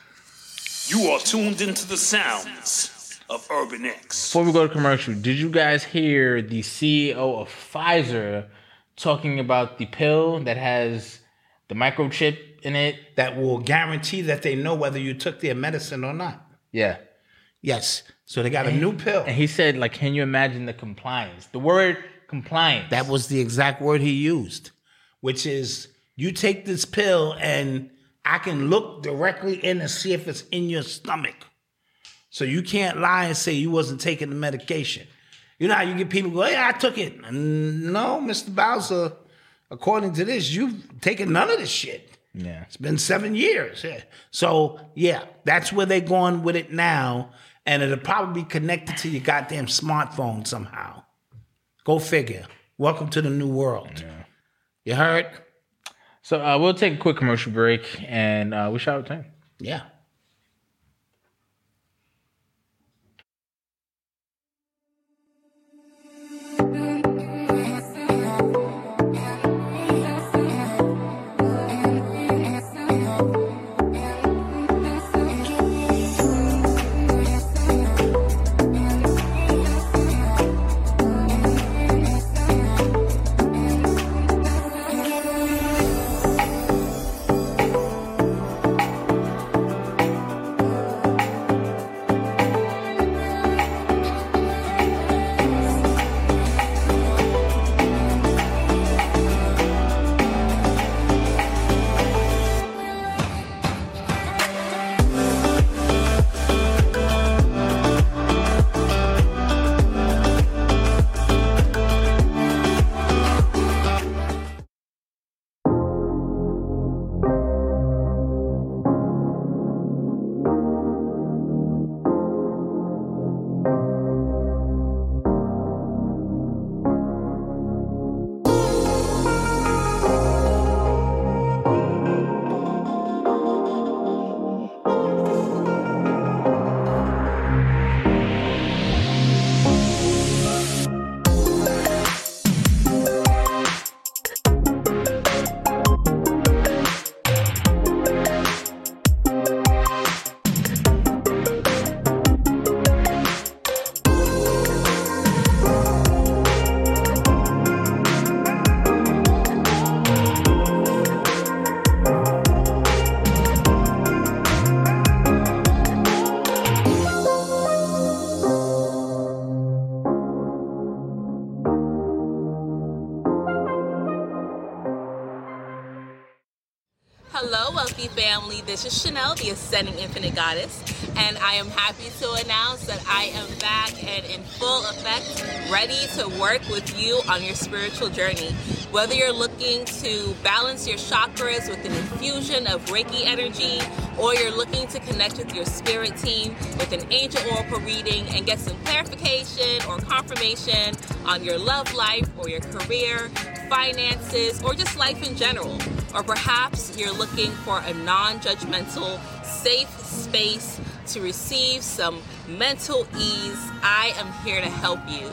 You are tuned into the sounds of Urban X. Before we go to commercial, did you guys hear the CEO of Pfizer talking about the pill that has the microchip in it? That will guarantee that they know whether you took their medicine or not. Yeah. Yes. So they got a new pill. And he said, like, can you imagine the compliance? The word compliance. That was the exact word he used, which is you take this pill and I can look directly in and see if it's in your stomach. So you can't lie and say you wasn't taking the medication. You know how you get people go, yeah, I took it. No, Mr. Bowser, according to this, you've taken none of this shit. yeah. It's been seven years. Yeah. So yeah, that's where they're going with it now. And it'll probably be connected to your goddamn smartphone somehow. Go figure. Welcome to the new world. You heard? So uh, we'll take a quick commercial break and uh, we shall return. Yeah. This is Chanel, the Ascending Infinite Goddess, and I am happy to announce that I am back and in full effect, ready to work with you on your spiritual journey. Whether you're looking to balance your chakras with an infusion of Reiki energy, or you're looking to connect with your spirit team with an angel oracle reading and get some clarification or confirmation on your love life or your career, finances, or just life in general. Or perhaps you're looking for a non judgmental, safe space to receive some mental ease. I am here to help you.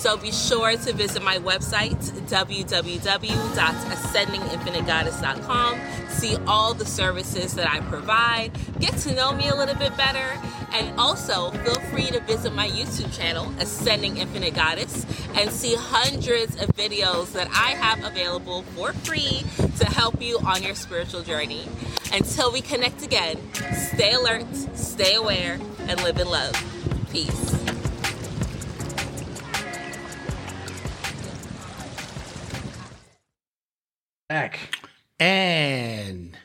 So be sure to visit my website, www.ascendinginfinitegoddess.com. See all the services that I provide. Get to know me a little bit better. And also, feel free to visit my YouTube channel, Ascending Infinite Goddess, and see hundreds of videos that I have available for free to help you on your spiritual journey. Until we connect again, stay alert, stay aware, and live in love. Peace. Back. And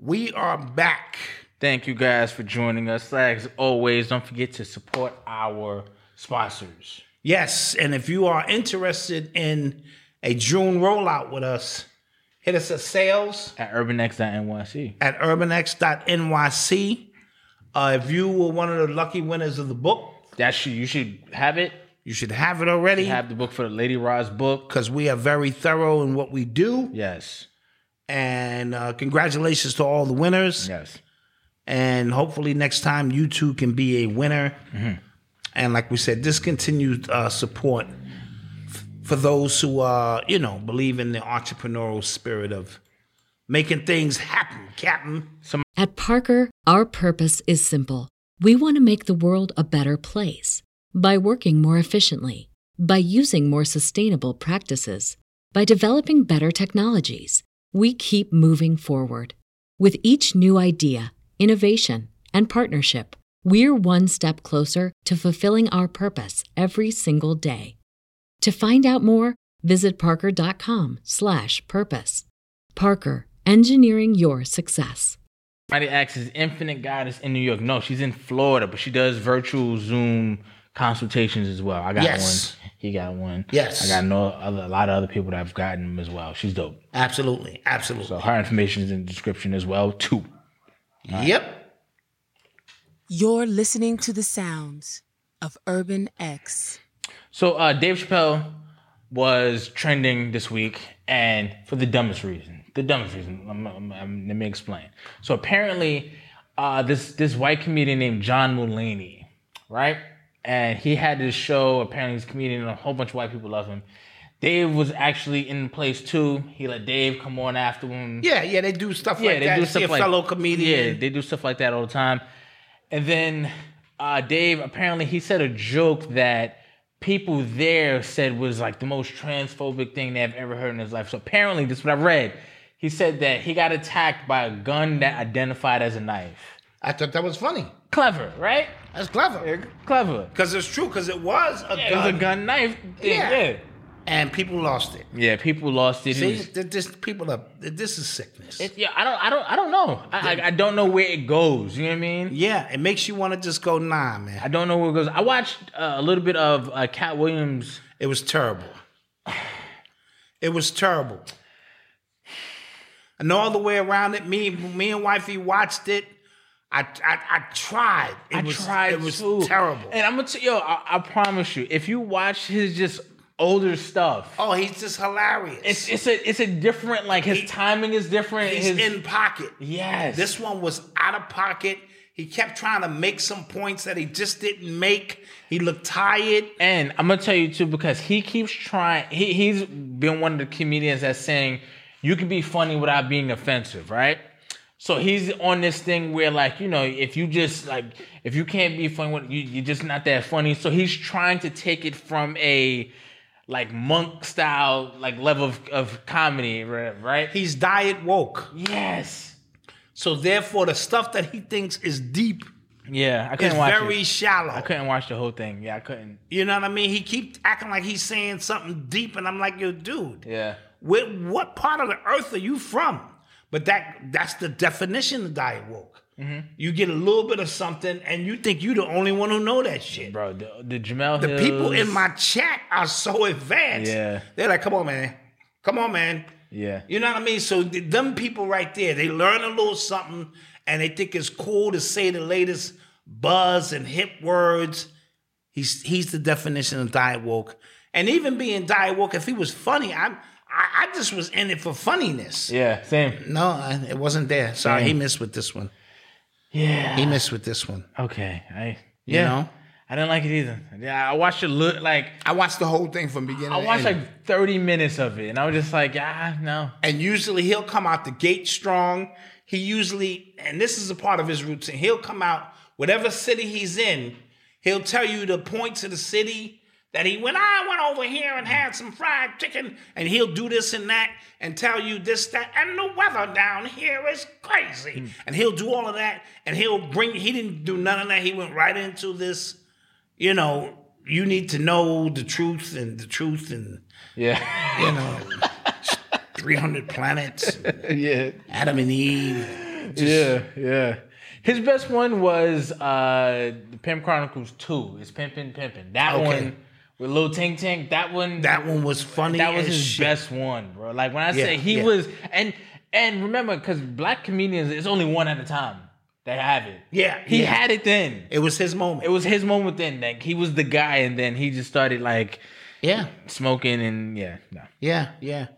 we are back. Thank you guys for joining us. As always, don't forget to support our sponsors. Yes, and if you are interested in a June rollout with us, hit us at sales At urbanx.nyc. at urbanx.nyc. Uh, if you were one of the lucky winners of the book, That should you should have it. You should have it already You Have the book for the Lady Roz book. because we are very thorough in what we do. Yes. And uh, congratulations to all the winners. Yes. And hopefully next time you too can be a winner. Mm-hmm. And like we said, discontinued uh, support f- for those who, uh, you know, believe in the entrepreneurial spirit of making things happen, Captain. Some- At Parker, our purpose is simple. We want to make the world a better place by working more efficiently, by using more sustainable practices, by developing better technologies. We keep moving forward. With each new idea, innovation, and partnership, we're one step closer to fulfilling our purpose every single day. To find out more, visit parker.com/purpose. Parker, engineering your success. Somebody asks, is Infinite Goddess in New York? No, she's in Florida, but she does virtual Zoom consultations as well. I got Yes. one. He got one. Yes. I got no other, a lot of other people that have gotten them as well. She's dope. Absolutely. Absolutely. So her information is in the description as well, too. Yep. You're listening to the sounds of Urban X. So uh, Dave Chappelle was trending this week, and for the dumbest reason. The dumbest reason. I'm- I'm- I'm- let me explain. So apparently, uh, this this white comedian named John Mulaney, right? And he had this show. Apparently, he's a comedian, and a whole bunch of white people love him. Dave was actually in place too. He let Dave come on after him. Yeah, yeah, they do stuff Yeah, like they that. do See stuff a like fellow comedian. Yeah, they do stuff like that all the time. And then uh, Dave apparently he said a joke that people there said was like the most transphobic thing they've ever heard in his life. So apparently, this is what I read. He said that he got attacked by a gun that identified as a knife. I thought that was funny. Clever, right? That's clever. Clever. Because it's true, because it was a Yeah, gun. it was a gun knife. thing, Yeah. yeah. And people lost it. Yeah, people lost it. He See, was- this people are this is sickness. it- yeah, I don't, I don't, I don't know. I, I, I don't know where it goes. You know what I mean? yeah, it makes you want to just go nah, man. I don't know where it goes. I watched uh, a little bit of uh, Katt Williams. It was terrible. It was terrible. And all the way around it, me, me and wifey watched it. I, I, I tried. It I was, tried It was too. terrible. And I'm gonna tell yo, I, I promise you, if you watch his just older stuff, oh, he's just hilarious. it's it's a it's a different like his He- timing is different. he's his, in pocket. yes. This one was out of pocket. He kept trying to make some points that he just didn't make. He looked tired. And I'm gonna tell you too because he keeps trying. He he's been one of the comedians that's saying you can be funny without being offensive, right? So he's on this thing where like you know if you just like if you can't be funny, you you're just not that funny. So he's trying to take it from a like monk style like level of, of comedy, right? right? He's diet woke. yes. So therefore, the stuff that he thinks is deep Yeah, I is couldn't watch very it. shallow. I couldn't watch the whole thing. Yeah, I couldn't. You know what I mean? He keeps acting like he's saying something deep, and I'm like, yo, dude, Yeah. where, what part of the earth are you from? But that that's the definition of diet woke. Mm-hmm. You get a little bit of something, and you think you're the only one who know that shit. bro. The, the Jamel The people in my chat are so advanced. Yeah. They're like, come on, man. Come on, man. yeah, You know what I mean? So th- them people right there, they learn a little something and they think it's cool to say the latest buzz and hip words. He's he's the definition of diet woke. And even being diet woke, if he was funny, I I, I just was in it for funniness. yeah, same. No, I, it wasn't there. Sorry, he missed with this one. Yeah. He missed with this one. Okay, I You yeah. know? I didn't like it either. Yeah, I watched it look like I watched the whole thing from beginning. I watched like thirty minutes of it, and I was just like, ah, no. and usually he'll come out the gate strong. He usually, and this is a part of his routine, he'll come out, whatever city he's in, he'll tell you the points of the city that he went, I went over here and had some fried chicken, and he'll do this and that and tell you this, that, and the weather down here is crazy. And he'll do all of that, and he'll bring, he didn't do none of that. He went right into this, you know, you need to know the truth and the truth and, Yeah, you know, 300 planets. yeah, Adam and Eve. yeah, yeah. His best one was uh the Pimp Chronicles Two. It's Pimpin' Pimpin'. That Okay. one with Lil Tank Tink. That one. That one was funny. that was as his shit. best one, bro. Like when I Yeah, say he yeah. was, and and remember, because black comedians, it's only one at a time that have it. Yeah, he yeah. had it then. It was his moment. It was his moment then. Like he was the guy, and then he just started like yeah, smoking and yeah, no. yeah, yeah,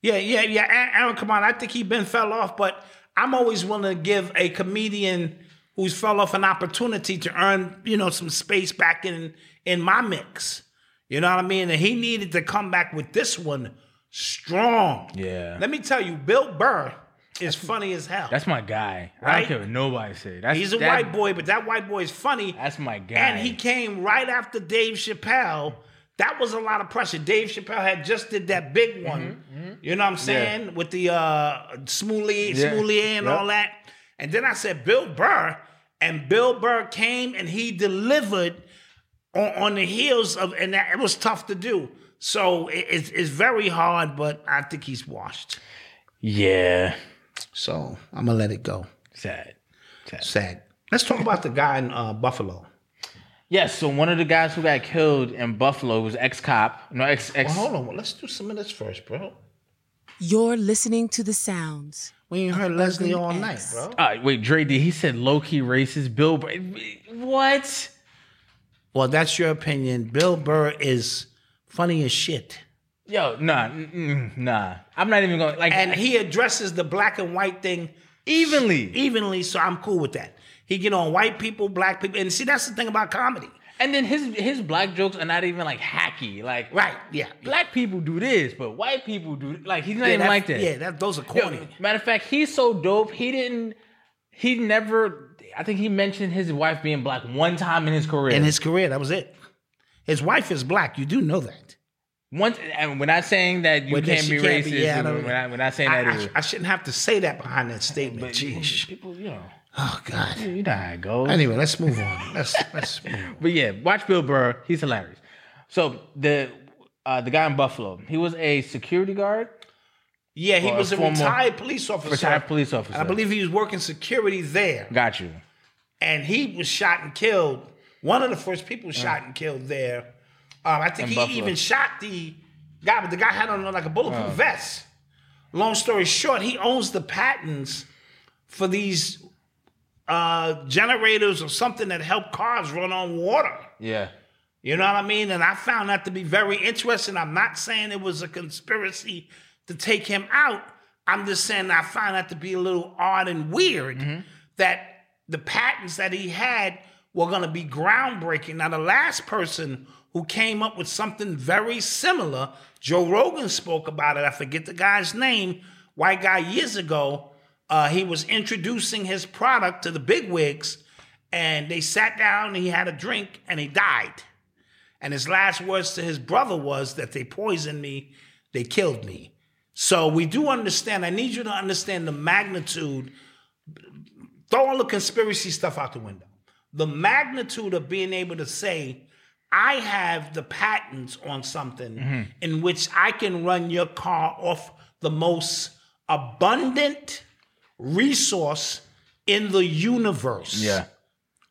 yeah, yeah, yeah. Aaron, come on. I think he been fell off, but I'm always willing to give a comedian who's fell off an opportunity to earn, you know, some space back in in my mix. You know what I mean? And he needed to come back with this one strong. Yeah. Let me tell you, Bill Burr is funny as hell. That's my guy. I Right? don't care what nobody say. That's He's a that- white boy, but that white boy is funny. That's my guy. And he came right after Dave Chappelle. That was a lot of pressure. Dave Chappelle had just did that big one. You know what I'm saying? With the uh Smoothie, Yeah. Smoothie and Yep. all that. And then I said Bill Burr. And Bill Burr came and he delivered on, on the heels of and that, it was tough to do. So it, it's, it's very hard, but I think he's washed. Yeah. So I'm gonna let it go. Sad. Sad. Sad. Let's talk about the guy in uh, Buffalo. Yes, so one of the guys who got killed in Buffalo was ex cop. No, ex ex. Well, hold on. Let's do some of this first, bro. You're listening to the sounds. We ain't heard Leslie Urban all X. night, bro. Uh, wait, Dre D. He said low key racist. Bill. What? Well, that's your opinion. Bill Burr is funny as shit. Yo, nah, mm, mm, nah. I'm not even going like And he addresses the black and white thing evenly. evenly, so I'm cool with that. He get on white people, black people, and see that's the thing about comedy. And then his his black jokes are not even like hacky. Like Right, yeah. black people do this, but white people do like he's not yeah, even like that. Yeah, that, those are Yo, corny. matter of fact, he's so dope. He didn't. He never. I think he mentioned his wife being black one time in his career. In his career, that was it. His wife is black. You do know that. once, and we're not saying that you Well, can't be can't racist. be- yeah, I we're, not, we're not saying I, that. I. I shouldn't have to say that behind that statement. but Jeez. people, you know, Oh God. you know how it goes. Anyway, let's move on. Let's let's move on. But yeah, watch Bill Burr. He's hilarious. So the uh, the guy in Buffalo, he was a security guard. Yeah, he Or was a retired police officer. Retired police officer. I believe he was working security there. Got you. and he was shot and killed. One of the first people shot and killed there. Um, I think In he Buffalo. even shot the guy, but the guy had on like a bulletproof vest. Long story short, he owns the patents for these uh, generators or something that help cars run on water. Yeah. You know what I mean? And I found that to be very interesting. I'm not saying it was a conspiracy to take him out. I'm just saying I find that to be a little odd and weird that the patents that he had were going to be groundbreaking. Now, the last person who came up with something very similar, Joe Rogan spoke about it. I forget the guy's name, white guy years ago. Uh, he was introducing his product to the bigwigs, and they sat down and he had a drink and he died. And his last words to his brother was that they poisoned me, they killed me. So we do understand. I need you to understand the magnitude. Throw all the conspiracy stuff out the window. The magnitude of being able to say, I have the patents on something mm-hmm. in which I can run your car off the most abundant resource in the universe Yeah.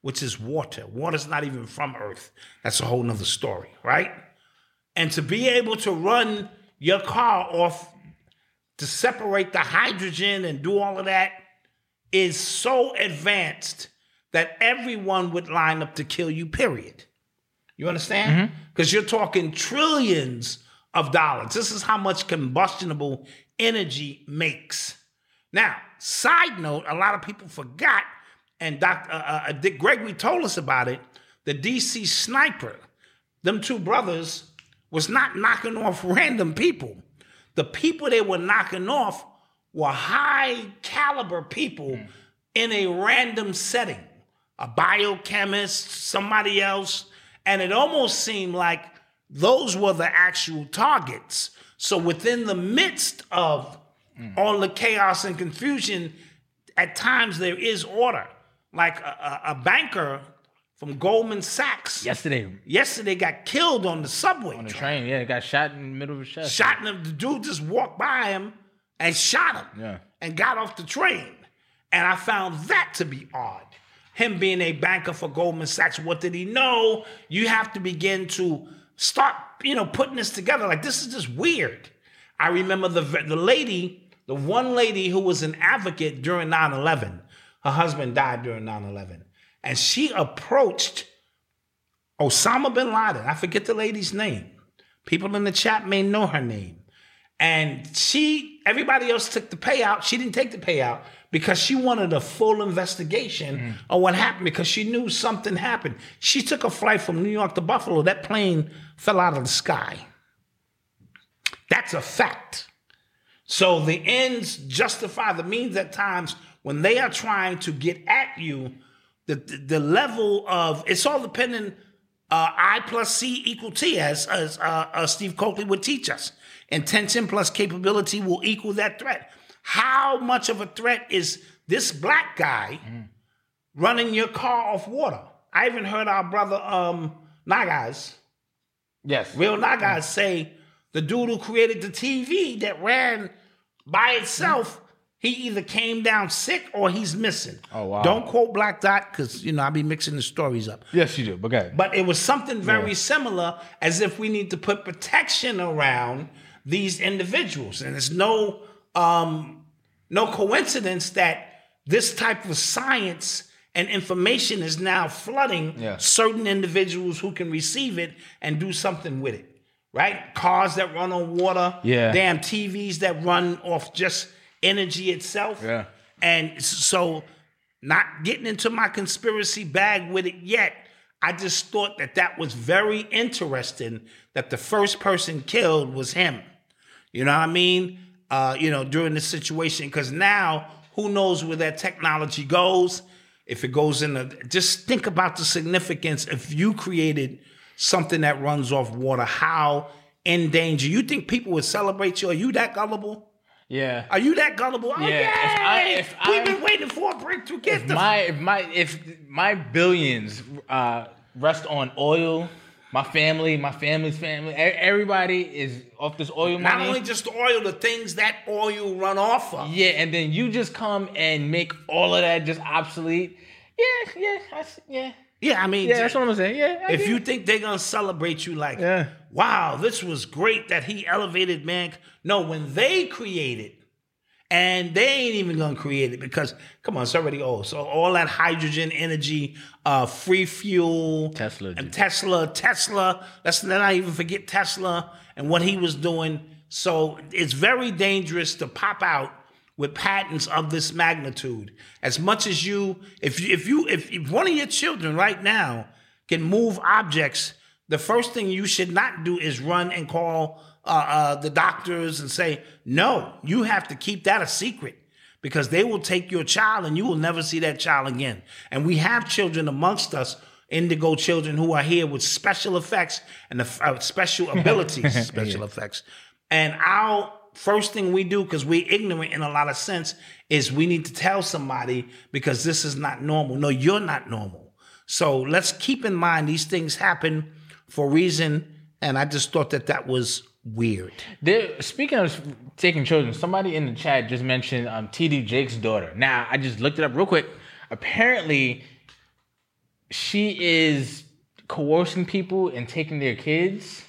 which is water. Water's not even from Earth. That's a whole nother story, right? And to be able to run your car off to separate the hydrogen and do all of that is so advanced that everyone would line up to kill you, period. You understand? Because you're talking trillions of dollars. This is how much combustible energy makes. Now, side note, a lot of people forgot, and Dr. Uh, uh, Dick Gregory told us about it. The DC sniper, them two brothers, was not knocking off random people. The people they were knocking off were high caliber people hmm. in a random setting a biochemist, somebody else. And it almost seemed like those were the actual targets. So within the midst of hmm. all the chaos and confusion, at times there is order. Like a, a- a banker from Goldman Sachs Yesterday yesterday got killed on the subway. on the train. train, yeah, got shot in the middle of his chest. Shot him. The dude just walked by him and shot him. Yeah. And got off the train. And I found that to be odd. Him being a banker for Goldman Sachs, what did he know? You have to begin to start, you know, putting this together. Like this is just weird. I remember the the lady, the one lady who was an advocate during 9/11. Her husband died during 9/11. And she approached Osama bin Laden. I forget the lady's name. People in the chat may know her name. And she, everybody else took the payout. She didn't take the payout because she wanted a full investigation mm. of what happened because she knew something happened. She took a flight from New York to Buffalo. That plane fell out of the sky. That's a fact. So the ends justify the means at times when they are trying to get at you. The, the, the level of it's all dependent. Uh, I plus C equal T, as, as uh, uh, Steve Cokely would teach us. Intention plus capability will equal that threat. How much of a threat is this black guy running your car off water? I even heard our brother um, Nagas, Yes. real Nagas, say the dude who created the TV that ran by itself, he either came down sick or he's missing. Oh, wow. Don't quote Black Dot because you know I be mixing the stories up. Yes, you do. But okay. But it was something very Yeah. similar as if we need to put protection around these individuals. And it's no um, no coincidence that this type of science and information is now flooding Yeah. certain individuals who can receive it and do something with it. Right? Cars that run on water, Yeah. damn TVs that run off just energy itself. Yeah. And so, not getting into my conspiracy bag with it yet, I just thought that that was very interesting that the first person killed was him. You know what I mean? Uh, you know, during this situation, because now who knows where that technology goes? If it goes in the, just think about the significance if you created something that runs off water, how in danger. You think people would celebrate you? Are you that gullible? Yeah. Are you that gullible? Oh, Yeah, yeah. if I- if We've I- been waiting for a breakthrough. Get if the my if my if my billions uh, rest on oil, my family, my family's family, everybody is off this oil money. not only just oil, the things that oil run off of. yeah, and then you just come and make all of that just obsolete. Yeah, yeah, I yeah, Yeah, I mean, yeah. That's what I'm saying. Yeah, I if get you it. think they're gonna celebrate you like, Yeah. wow, this was great that he elevated man. No, when they create it, and they ain't even gonna create it because come on, it's already old. So all that hydrogen energy, uh, free fuel, Tesla, and. Tesla, Tesla. Let's not even forget Tesla and what he was doing. So it's very dangerous to pop out with patents of this magnitude. As much as you, if you, if you, if, if one of your children right now can move objects, the first thing you should not do is run and call uh, uh, the doctors and say, no, you have to keep that a secret because they will take your child and you will never see that child again. And we have children amongst us, indigo children who are here with special effects and the, uh, special abilities, special effects. And our first thing we do, because we're ignorant in a lot of sense, is we need to tell somebody because this is not normal. No, you're not normal. So let's keep in mind these things happen for reason. And I just thought that that was weird. Speaking of taking children, somebody in the chat just mentioned um, TD Jakes' daughter. Now, I just looked it up real quick. Apparently, she is coercing people and taking their kids.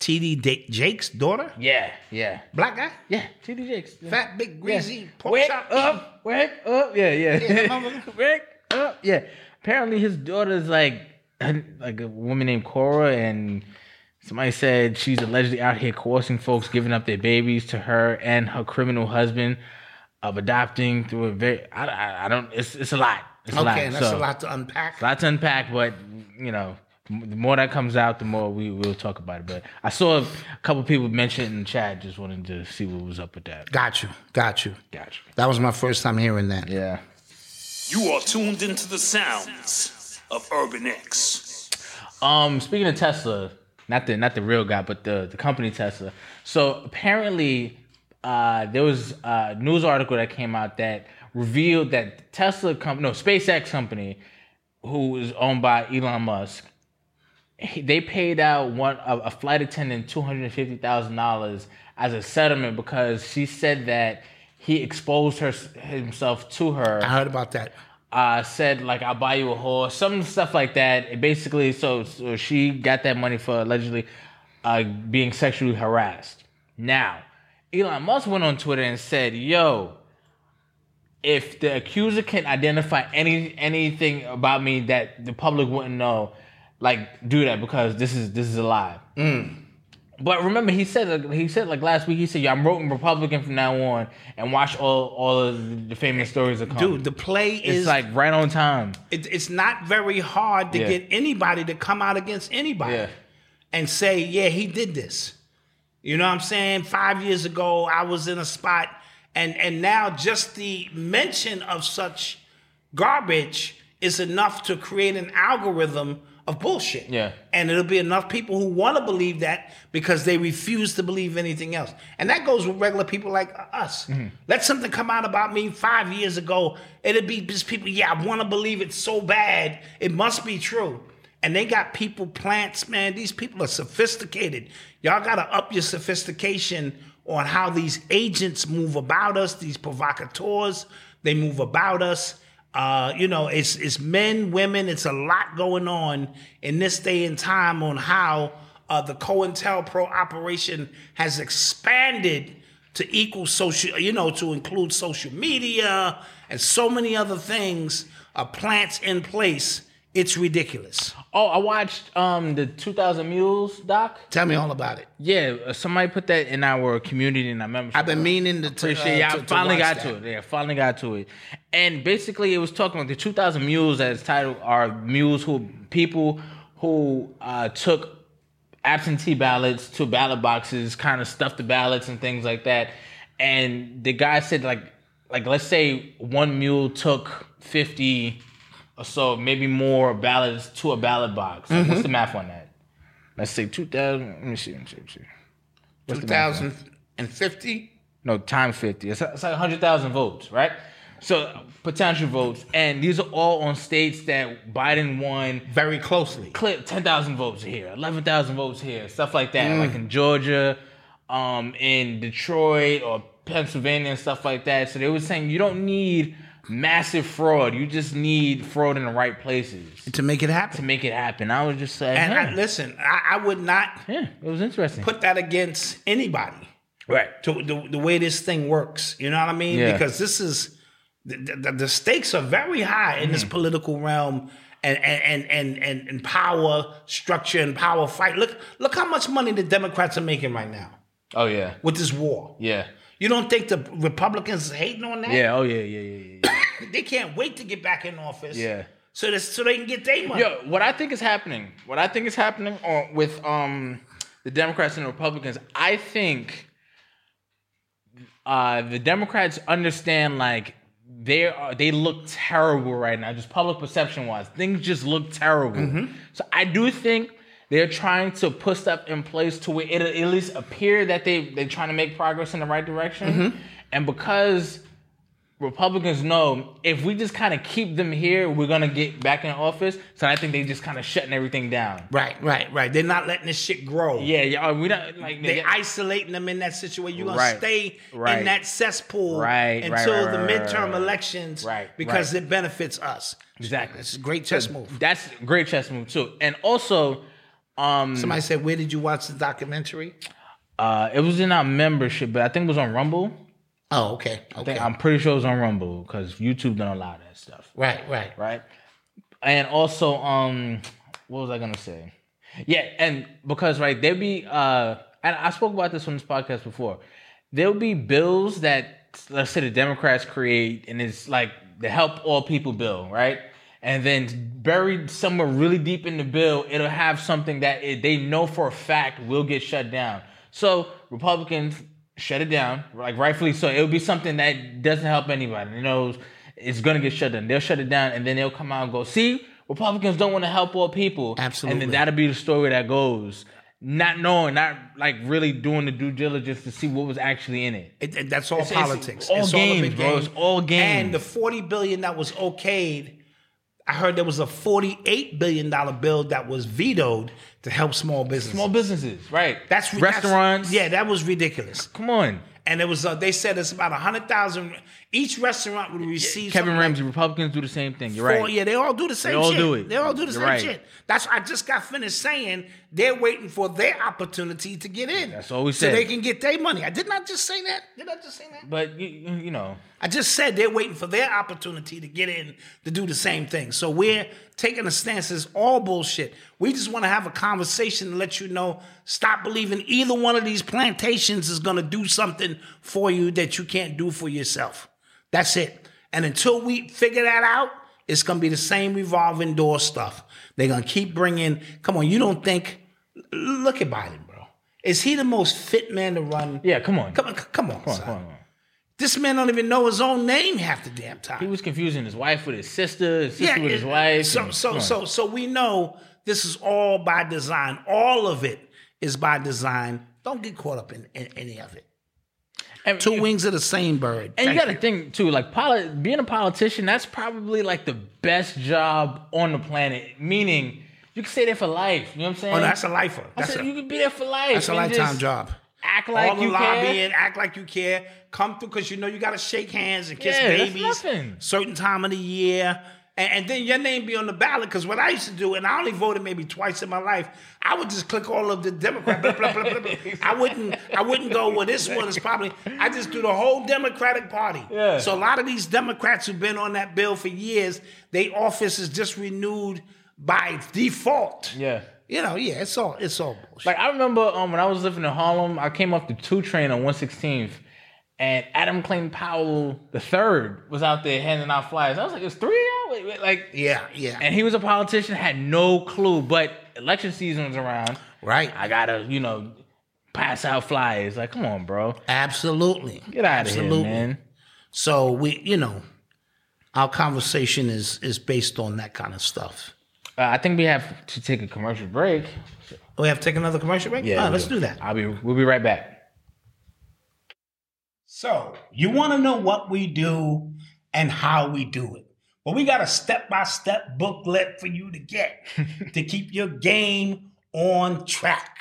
TD Da- Jakes' daughter, Yeah, yeah, black guy, yeah. TD Jakes' yeah. fat, big, greasy Yeah. pork wake chop. up, wake up. Yeah, yeah. Yeah, wake up. Yeah. Apparently, his daughter's like like a woman named Cora, and somebody said she's allegedly out here coercing folks, giving up their babies to her and her criminal husband, of adopting through a very. I, I, I don't. It's it's a lot. It's a lot. Okay, that's So, a lot to unpack. a lot to unpack, but you know, the more that comes out, the more we will talk about it. But I saw a couple people mention it in the chat. Just wanted to see what was up with that. Got you, got you. Got you. That was my first time hearing that. Yeah. You are tuned into the sounds of Urban X. Um, speaking of Tesla, not the not the real guy, but the the company Tesla. So apparently, uh, there was a news article that came out that revealed that Tesla company, no SpaceX company, who is owned by Elon Musk, he- they paid out one a, a flight attendant two hundred fifty thousand dollars as a settlement because she said that he exposed her himself to her I heard about that. uh, said like I'll buy you a horse, some stuff like that. It basically, so, so she got that money for allegedly uh, being sexually harassed. Now, Elon Musk went on Twitter and said, "Yo, if the accuser can identify any anything about me that the public wouldn't know, like do that because this is this is a lie." Mm. But remember, he said he said like last week. He said, "Yeah, I'm voting Republican from now on, and watch all all of the famous stories that come." Dude, the play It's is like right on time. it, it's not very hard to Yeah. get anybody to come out against anybody Yeah. and say, yeah, he did this. You know what I'm saying? Five years ago, I was in a spot, and and now just the mention of such garbage is enough to create an algorithm of bullshit. Yeah. And it'll be enough people who want to believe that because they refuse to believe anything else. And that goes with regular people like us. Mm-hmm. Let something come out about me five years ago, it'll be just people, yeah, I want to believe it so bad. It must be true. And they got people, plants, man. These people are sophisticated. Y'all got to up your sophistication on how these agents move about us, these provocateurs, they move about us. Uh, you know, it's it's men, women. It's a lot going on in this day and time on how uh, the COINTELPRO operation has expanded to equal social, you know, to include social media and so many other things. Uh, plants in place. It's ridiculous. Oh, I watched um the 2000 Mules doc. Tell me all about it. Yeah, uh, somebody put that in our community and our membership. I've been meaning to. Appreciate. uh, yeah, to- I to finally watch got that. to it. Yeah, finally got to it. And basically, it was talking about the 2,000 mules as titled are mules who people who uh, took absentee ballots to ballot boxes, kind of stuffed the ballots and things like that. And the guy said like like let's say one mule took 50 or so, maybe more ballots to a ballot box. Mm-hmm. What's the math on that? Let's say 2,000. Let me see. Let me see. Let me see. What's the math on that? 2050. No, times 50. It's, it's like 100,000 votes, right? So potential votes. And these are all on states that Biden won. Very closely. Clip 10,000 votes here, 11,000 votes here, stuff like that. Mm. Like in Georgia, um, in Detroit or Pennsylvania and stuff like that. So they were saying you don't need massive fraud. You just need fraud in the right places To make it happen. to make it happen. I was just saying, And I, listen, I, I would not yeah, it was interesting. put that against anybody. right. to the, the way this thing works. You know what I mean? Yeah. Because this is the, the, the stakes are very high in this Mm-hmm. political realm and and, and and and and power structure and power fight. Look look how much money the Democrats are making right now Oh, yeah. with this war. Yeah. You don't think the Republicans is hating on that? Yeah. Oh, yeah, yeah, yeah, yeah. Yeah. They can't wait to get back in office. Yeah. So this, so they can get their money. Yo, what I think is happening, what I think is happening on, with um the Democrats and the Republicans, I think uh the Democrats understand like they are they look terrible right now, just public perception wise. Things just look terrible. So I do think they're trying to put stuff in place to where it at least appear that they they're trying to make progress in the right direction. And because Republicans know if we just kind of keep them here, we're gonna get back in office. So I think they just kind of shutting everything down. Right, right, right. They're not letting this shit grow. Yeah, yeah. We don't like They they, isolating them in that situation. You're gonna Right. stay Right. in that cesspool Right, until the midterm elections, Right, Because it benefits us. exactly. It's a great chess move. That's a great chess move too. And also, um, Somebody said, "Where did you watch the documentary?" uh, it was in our membership, but I think it was on Rumble. Oh, okay, I okay, think, I'm pretty sure it was on Rumble because YouTube don't allow that stuff. right, right. right? And also, um, what was I gonna say? Yeah, and because right, there'll be uh and I spoke about this on this podcast before. There'll be bills that let's say the Democrats create and it's like the help all people bill, right? And then buried somewhere really deep in the bill, it'll have something that it, they know for a fact will get shut down. So Republicans shut it down, like rightfully so. It'll be something that doesn't help anybody. You know, it's gonna get shut down. They'll shut it down, and then they'll come out and go, "See, Republicans don't want to help all people." Absolutely. And then that'll be the story that goes, not knowing, not like really doing the due diligence to see what was actually in it. It, it- that's all It's- it's politics. all it's games, all bro. game. It's all games. And the forty billion that was okayed, I heard there was a forty-eight billion dollar bill that was vetoed to help small businesses. Small businesses, right? That's that's- restaurants. yeah, that was ridiculous. come on. And it was uh, they said it's about a hundred thousand. Each restaurant would receive Kevin something like Ramsey, Republicans do the same thing. You're four- right. Yeah, they all do the same all shit. do it. They all do the You're same right. shit. That's I just got finished saying they're waiting for their opportunity to get in. That's all we said. so they can get their money. I did not just say that. Did I just say that? But you, you know, I just said they're waiting for their opportunity to get in to do the same thing. So we're taking a stance as all bullshit. We just want to have a conversation to let you know stop believing either one of these plantations is going to do something for you that you can't do for yourself. That's it. And until we figure that out, it's going to be the same revolving door stuff. They're going to keep bringing, come on, you don't think, look at Biden, bro. Is he the most fit man to run? yeah. Come on. Come on, come on, Come on, son. come on, come on. This man don't even know his own name half the damn time. He was confusing his wife with his sister, his sister with his wife. So and- so so so we know this is all by design. All of it is by design. Don't get caught up in, in any of it. And- Two wings of the same bird. And you got to think too, like poli- being a politician, that's probably like the best job on the planet. Meaning, you can stay there for life. You know what I'm oh, saying? Oh, that's a lifer. I That's said a, you can be there for life. that's a lifetime job. Act like you care. all the you lobbying, care. act like you care. Come through because you know you got to shake hands and kiss Yeah, that's babies. nothing. Certain time of the year. And, and then your name be on the ballot because what I used to do, and I only voted maybe twice in my life, I would just click all of the Democrat. Blah, blah, blah. I wouldn't. I wouldn't go. Well, this one is probably. I just do the whole Democratic Party. Yeah. So a lot of these Democrats who've been on that bill for years, their office is just renewed by default. Yeah. You know, yeah, it's all it's all bullshit. Like I remember um, when I was living in Harlem, I came off the two train on 116th, and Adam Clayton Powell the third was out there handing out flyers. I was like, "It's three of y'all?" Wait, wait, like, yeah, yeah. and he was a politician, had no clue. But election season was around. Right. I gotta, you know, pass out flyers. Like, come on, bro, Absolutely. get out of Absolutely. here, man. So we, you know, our conversation is is based on that kind of stuff. Uh, I think we have to take a commercial break. We have to take another commercial break. Yeah, Ah, let's do that. I'll be. We'll be right back. So you want to know what we do and how we do it. Well, we got a step by step booklet for you to get to keep your game on track.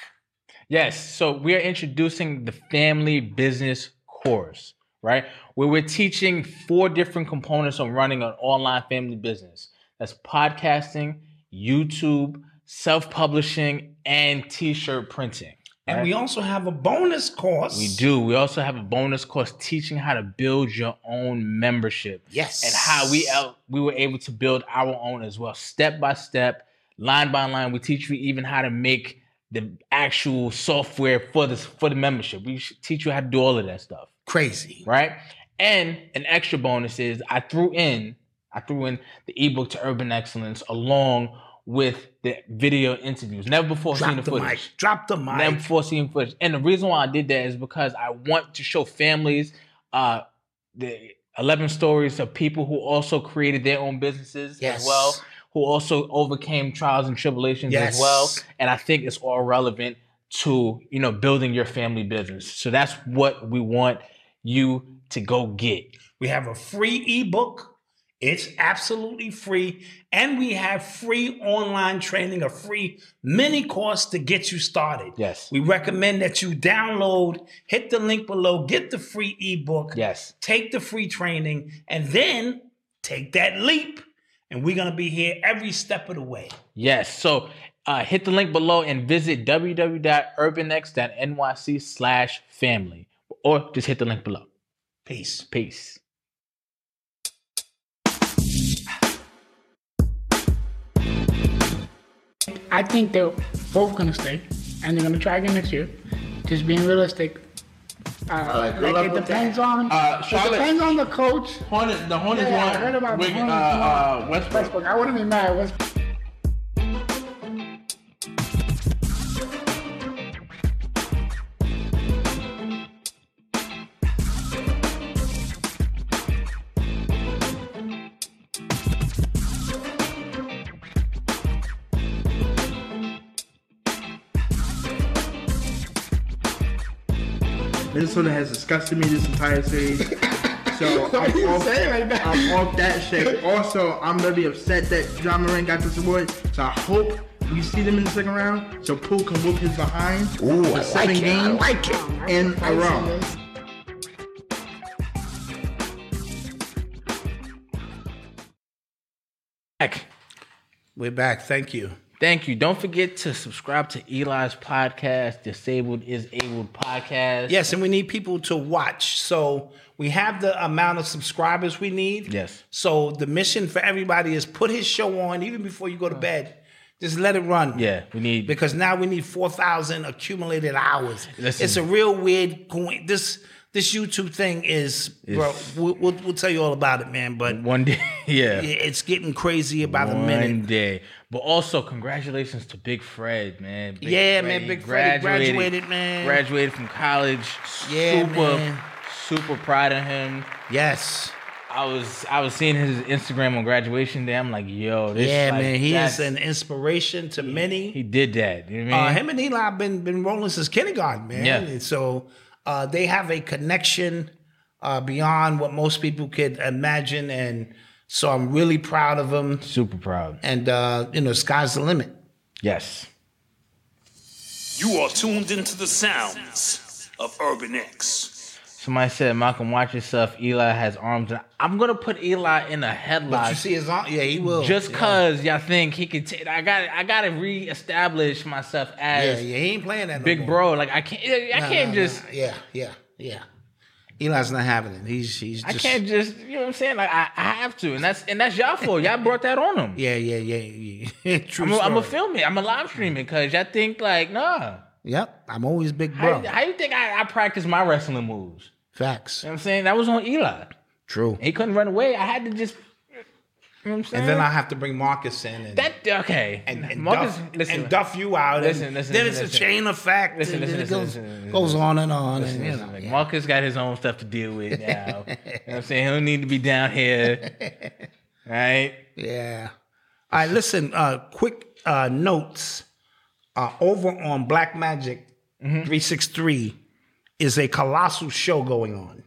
Yes. So we are introducing the family business course, right? Where we're teaching four different components of running an online family business. That's podcasting, YouTube, self-publishing, and t-shirt printing. And right? we also have a bonus course. We do. We also have a bonus course teaching how to build your own membership. Yes. And how we el- we were able to build our own as well, step by step, line by line. We teach you even how to make the actual software for this for the membership. We teach you how to do all of that stuff, Crazy. right? And an extra bonus is I threw in I threw in the ebook to Urban Excellence along with the video interviews. Never before seen Drop the the footage. mic. Drop the mic. Never before seen footage. And the reason why I did that is because I want to show families uh, the 11 stories of people who also created their own businesses Yes. as well, who also overcame trials and tribulations Yes. as well. And I think it's all relevant to, you know, building your family business. So that's what we want you to go get. We have a free ebook. It's absolutely free. And we have free online training, a free mini course to get you started. Yes. We recommend that you download, hit the link below, get the free ebook, Yes. take the free training, and then take that leap. And we're going to be here every step of the way. Yes. So uh, hit the link below and visit www.urbanx.nyc slash family. Or just hit the link below. Peace. Peace. I think they're both gonna stay, and they're gonna try again next year. Just being realistic. Uh, right, like it depends on. Uh, it depends on the coach. Hornets, the Hornets Yeah, I heard about the Hornets uh, uh, Westbrook. Westbrook. I wouldn't be mad. Westbrook. Minnesota has disgusted me this entire series. So I'm off, say it that? I'm off that shit. Also, I'm gonna be upset that Ja Morant got this award. So I hope we see them in the second round. So Poole can whoop his behind Ooh, for I seven like it. Games like it. in a row. We're back. Thank you. Thank you. Don't forget to subscribe to Eli's podcast, Disabled is Abled podcast. Yes, and we need people to watch. So we have the amount of subscribers we need. Yes. So the mission for everybody is put his show on even before you go to bed. Just let it run. Yeah, we need Because now we need four thousand accumulated hours. Listen. It's a real weird. coin- This this YouTube thing is, bro. We'll, we'll, we'll tell you all about it, man. But one day. Yeah. it's getting crazy by the minute. One day. But also, congratulations to Big Fred, man. Big Yeah, Fred, man, Big Fred, he graduated, man. Graduated from college. Yeah, super, man. super proud of him. Yes. I was I was seeing his Instagram on graduation day. I'm like, yo, this yeah, like, man. He is an inspiration to many. He did that. You know what I Uh, mean? him and Eli been been rolling since kindergarten, man. Yeah. And so uh, they have a connection uh, beyond what most people could imagine, and so I'm really proud of them. Super proud. And uh, you know, sky's the limit. Yes. You are tuned into the sounds of Urban X. Somebody said, Malcolm, watch yourself. Eli has arms. I'm gonna put Eli in a headlock. But you see his arm? Yeah, he will. Just Yeah. cause y'all think he could take, I got, I gotta reestablish myself as yeah, yeah, he ain't playing that. no big more. bro. Like I can't, I Nah, can't nah, just, nah. Yeah, yeah, yeah. Eli's not having it. He's he's. I can't just, you know what I'm saying? Like I, I have to, and that's, and that's y'all fault. Y'all brought that on him. Yeah, yeah, yeah, yeah. True I'm, gonna film it. I'm gonna live stream it because y'all think like, nah. Yep, I'm always big How, bro. how you think I, I practice my wrestling moves? Facts. You know what I'm saying? That was on Eli. True. He couldn't run away. I had to just, you know I'm saying? And then I have to bring Marcus in and that okay. and, and, Marcus, duff, listen, and duff you out. Listen, and listen, then it's a chain of fact. Listen, listen, listen, goes, listen, goes on and on. Listen, and, you listen, know, like, yeah. Marcus got his own stuff to deal with now. you know what I'm saying? He don't need to be down here. right? Yeah. All right, listen, uh, quick uh, notes. Uh, over on Black Magic Mm-hmm. 363 is a colossal show going on.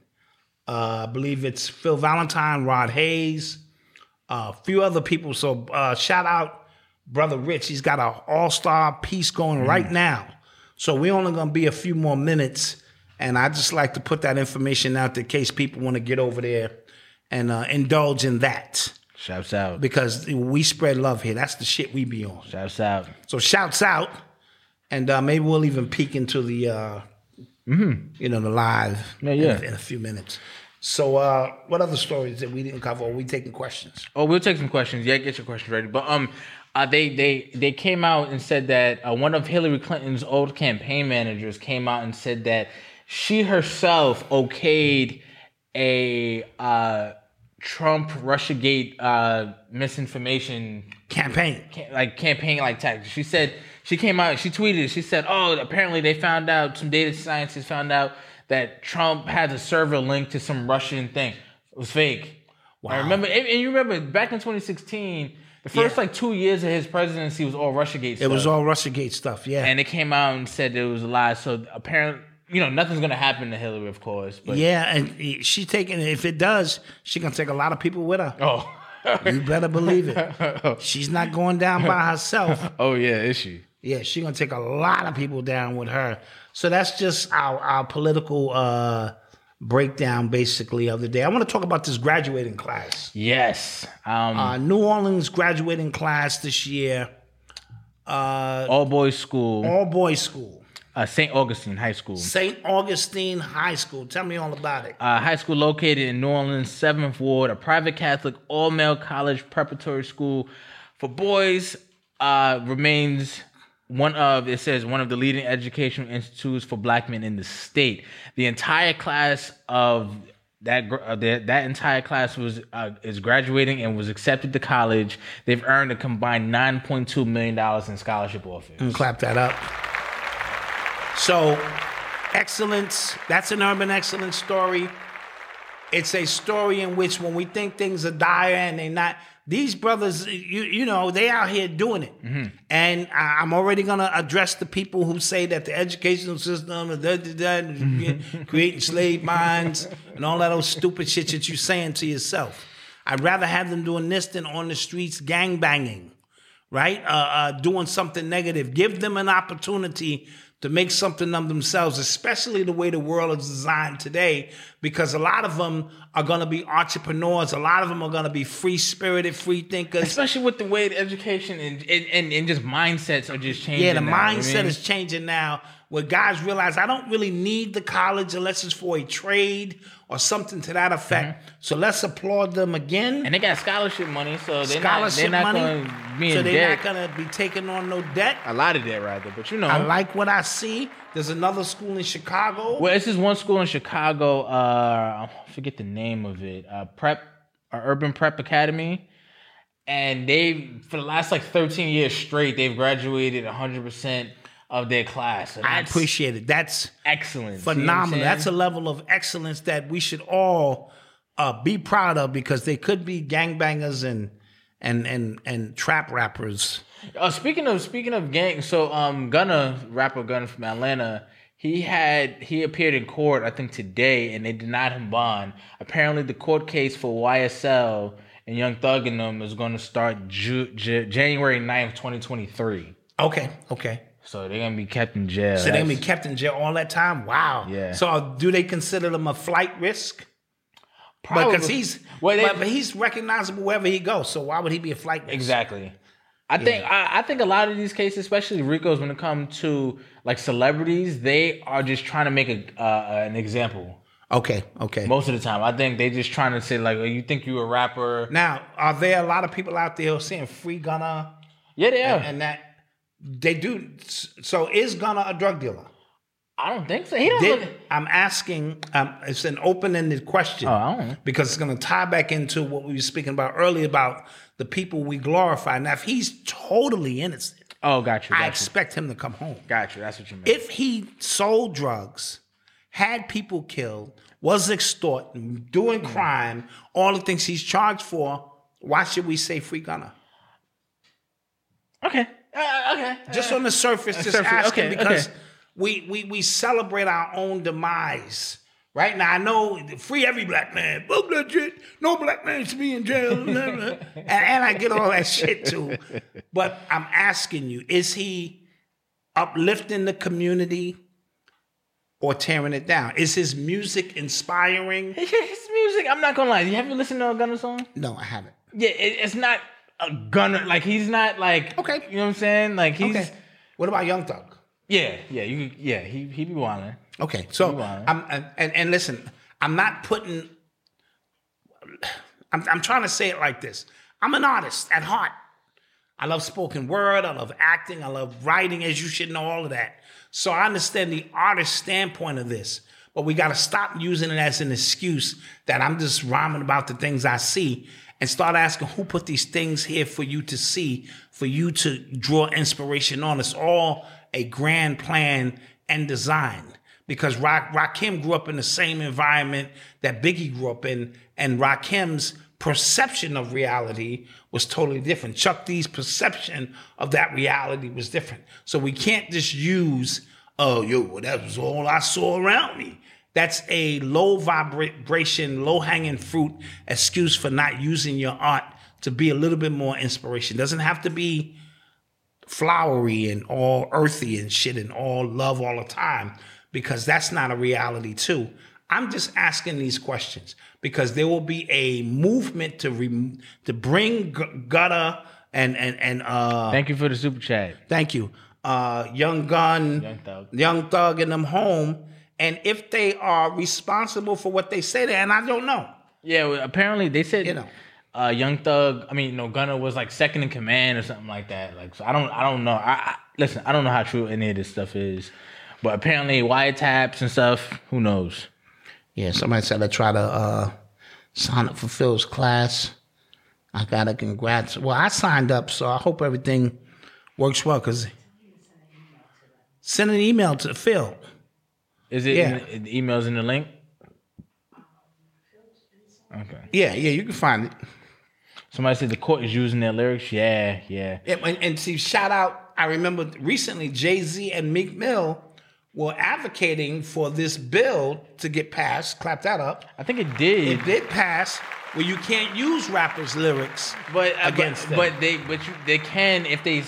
Uh, I believe it's Phil Valentine, Rod Hayes, uh, a few other people. So uh, shout out Brother Rich. He's got an all-star piece going right now. So we're only going to be a few more minutes. And I just like to put that information out there in case people want to get over there and uh, indulge in that Shouts out. because we spread love here. That's the shit we be on. Shouts out. So shouts out, and uh, maybe we'll even peek into the, uh, you know, the live Mm-hmm. Yeah, yeah. In, in a few minutes. So uh, what other stories that we didn't cover? Are we taking questions? Oh, we'll take some questions. Yeah, get your questions ready. But um, uh, they they they came out and said that uh, one of Hillary Clinton's old campaign managers came out and said that she herself okayed a uh, Trump RussiaGate uh, misinformation Campaign. ca- like campaign like tactics. She said she came out. She tweeted. She said, "Oh, apparently they found out some data scientists found out that Trump had a server linked to some Russian thing. It was fake." Wow. I remember, and you remember back in 2016, the first Yeah. like two years of his presidency was all RussiaGate. Stuff. It was all RussiaGate stuff. Yeah. and it came out and said it was a lie. So apparently, you know, nothing's gonna happen to Hillary, of course. But yeah, and she taking. If it does, she gonna take a lot of people with her. Oh. you better believe it. She's not going down by herself. Oh yeah, is she? Yeah, she's gonna take a lot of people down with her. So that's just our our political uh, breakdown, basically, of the day. I want to talk about this graduating class. Yes. Um, Uh, New Orleans graduating class this year. Uh, all boys school, all boys school, uh, St. Augustine High School. St. Augustine High School. Tell me all about it. uh, high school located in New Orleans, 7th Ward, a private Catholic all male college preparatory school for boys, uh, remains one of, it says, one of the leading educational institutes for black men in the state. The entire class of that uh, that, that entire class was uh, is graduating and was accepted to college. They've earned a combined nine point two million dollars in scholarship offers. And clap that up. So, excellence, that's an urban excellence story. It's a story in which when we think things are dire and they're not, these brothers, you you know, they out here doing it. And I- I'm already gonna address the people who say that the educational system is da, da, da, creating slave minds and all that old stupid shit that you're saying to yourself. I'd rather have them doing this than on the streets gang banging right? Uh, uh, doing something negative. Give them an opportunity to make something of themselves, especially the way the world is designed today, because a lot of them are going to be entrepreneurs. A lot of them are going to be free spirited, free thinkers. Especially with the way the education and, and, and, just mindsets are just changing. Yeah, the now, know I mindset mean? is changing now where guys realize I don't really need the college unless it's for a trade or something to that effect. So let's applaud them again. Mm-hmm. And they got scholarship money, so they're Scholarship not, they're not money. going to be in so they're debt. not to be taking on no debt. a lot of debt, rather. But you know, I like what I see. There's another school in Chicago. Well, this is one school in Chicago. Uh, I forget the name of it. Uh, Prep, uh, Urban Prep Academy, and they for the last like 13 years straight, they've graduated 100 percent of their class. I appreciate it. That's excellent. See what I'm phenomenal. That's a level of excellence that we should all uh, be proud of because they could be gangbangers and and and and trap rappers. Uh, speaking of speaking of gang, so um, Gunna rapper Gunna from Atlanta, he had he appeared in court I think today, and they denied him bond. Apparently, the court case for YSL and Young Thug and them is going to start Ju- J- January 9th, twenty twenty three. Okay, okay. So they're gonna be kept in jail. So they're gonna be kept in jail all that time. Wow. Yeah. So do they consider them a flight risk? Probably. Because he's Well, they- but, but he's recognizable wherever he goes. So why would he be a flight risk? Exactly. I think I, I think a lot of these cases, especially RICO's, when it comes to like celebrities, they are just trying to make a uh, an example. Okay, okay. Most of the time, I think they're just trying to say like, oh, you think you're a rapper? Now, are there a lot of people out there who saying free Gunna? Yeah, they are. And, and that they do. So is Gunna a drug dealer? I don't think so. He don't Did- look- I'm asking. Um, it's an open-ended question Oh, I don't know. because it's going to tie back into what we were speaking about earlier about the people we glorify. Now, if he's totally innocent, Oh, got you. I you. expect him to come home. Got you. That's what you mean. If he sold drugs, had people killed, was extorting, doing Hmm. crime, all the things he's charged for, why should we say free Gunna? okay. Uh, okay. Just on the surface, just surface, asking okay, because okay. we, we we celebrate our own demise. Right now, I know free every black man. Fuck that shit. No black man should be in jail. and, and I get all that shit too. But I'm asking you: Is he uplifting the community or tearing it down? Is his music inspiring? His music, I'm not gonna lie. You haven't listened to a Gunna song? No, I haven't. Yeah, it, it's not a Gunna. Like he's not like Okay. You know what I'm saying? Like he's Okay. What about Young Thug? yeah, yeah. You yeah. He he be wilding. Okay, so. I'm and, and and listen, I'm not putting. I'm I'm trying to say it like this. I'm an artist at heart. I love spoken word. I love acting. I love writing, as you should know all of that. So I understand the artist standpoint of this, but we got to stop using it as an excuse that I'm just rhyming about the things I see and start asking who put these things here for you to see, for you to draw inspiration on. It's all a grand plan and design because Rak- Rakim grew up in the same environment that Biggie grew up in, and Rakim's perception of reality was totally different. Chuck D's perception of that reality was different. So we can't just use oh, yo, well, that was all I saw around me. That's a low vibration, low hanging fruit excuse for not using your art to be a little bit more inspiration. Doesn't have to be flowery and all earthy and shit and all love all the time because that's not a reality too. I'm just asking these questions because there will be a movement to re- to bring G- gutter and and and uh Thank you for the super chat. thank you uh young gun Young Thug. young thug and them home and if they are responsible for what they say there and I don't know Yeah, well, apparently they said You know. uh, Young Thug. I mean, no, Gunna was like second in command or something like that. Like, so I don't, I don't know. I, I listen. I don't know how true any of this stuff is, but apparently wiretaps and stuff. Who knows? Yeah, somebody said I try to uh, sign up for Phil's class. I got to congrats. Well, I signed up, so I hope everything works well. Cause send an email to Phil. Is it? Yeah. In, the emails in the link. Okay. Yeah, yeah, you can find it. Somebody said the court is using their lyrics. Yeah, yeah. And, and, see, shout out. I remember recently Jay Z and Meek Mill were advocating for this bill to get passed. Clap that up. I think it did. It did pass where you can't use rappers' lyrics but uh, against but, them. but they but you, they can if they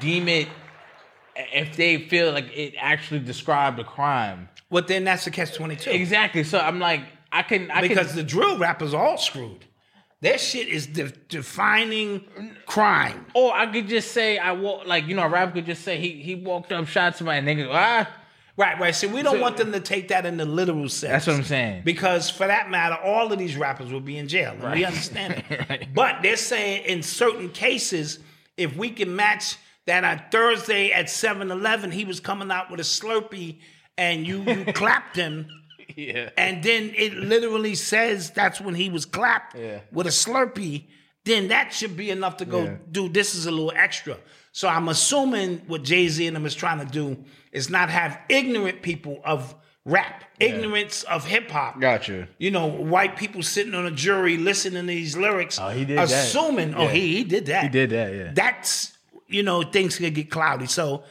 deem it if they feel like it actually described a crime. Well, then that's the catch twenty two. Exactly. So I'm like, I can, I because can, the drill rappers are all screwed. Their shit is de- defining crime. or I could just say I walk like you know a rapper could just say he he walked up, shot somebody, and they go ah. Right, right. See, we don't So- want them to take that in the literal sense. That's what I'm saying. Because for that matter, all of these rappers will be in jail. And we understand it. But they're saying in certain cases, if we can match that on Thursday at 7-Eleven, he was coming out with a Slurpee and you, you clapped him. Yeah. And then it literally says that's when he was clapped Yeah. with a Slurpee. Then that should be enough to go, Yeah. dude, this is a little extra. So I'm assuming what Jay Z and them is trying to do is not have ignorant people of rap, ignorance of hip hop. Gotcha. You know, white people sitting on a jury listening to these lyrics, Oh, he did that. assuming, oh, Yeah. he, he did that. He did that, yeah. That's, you know, things could get cloudy. So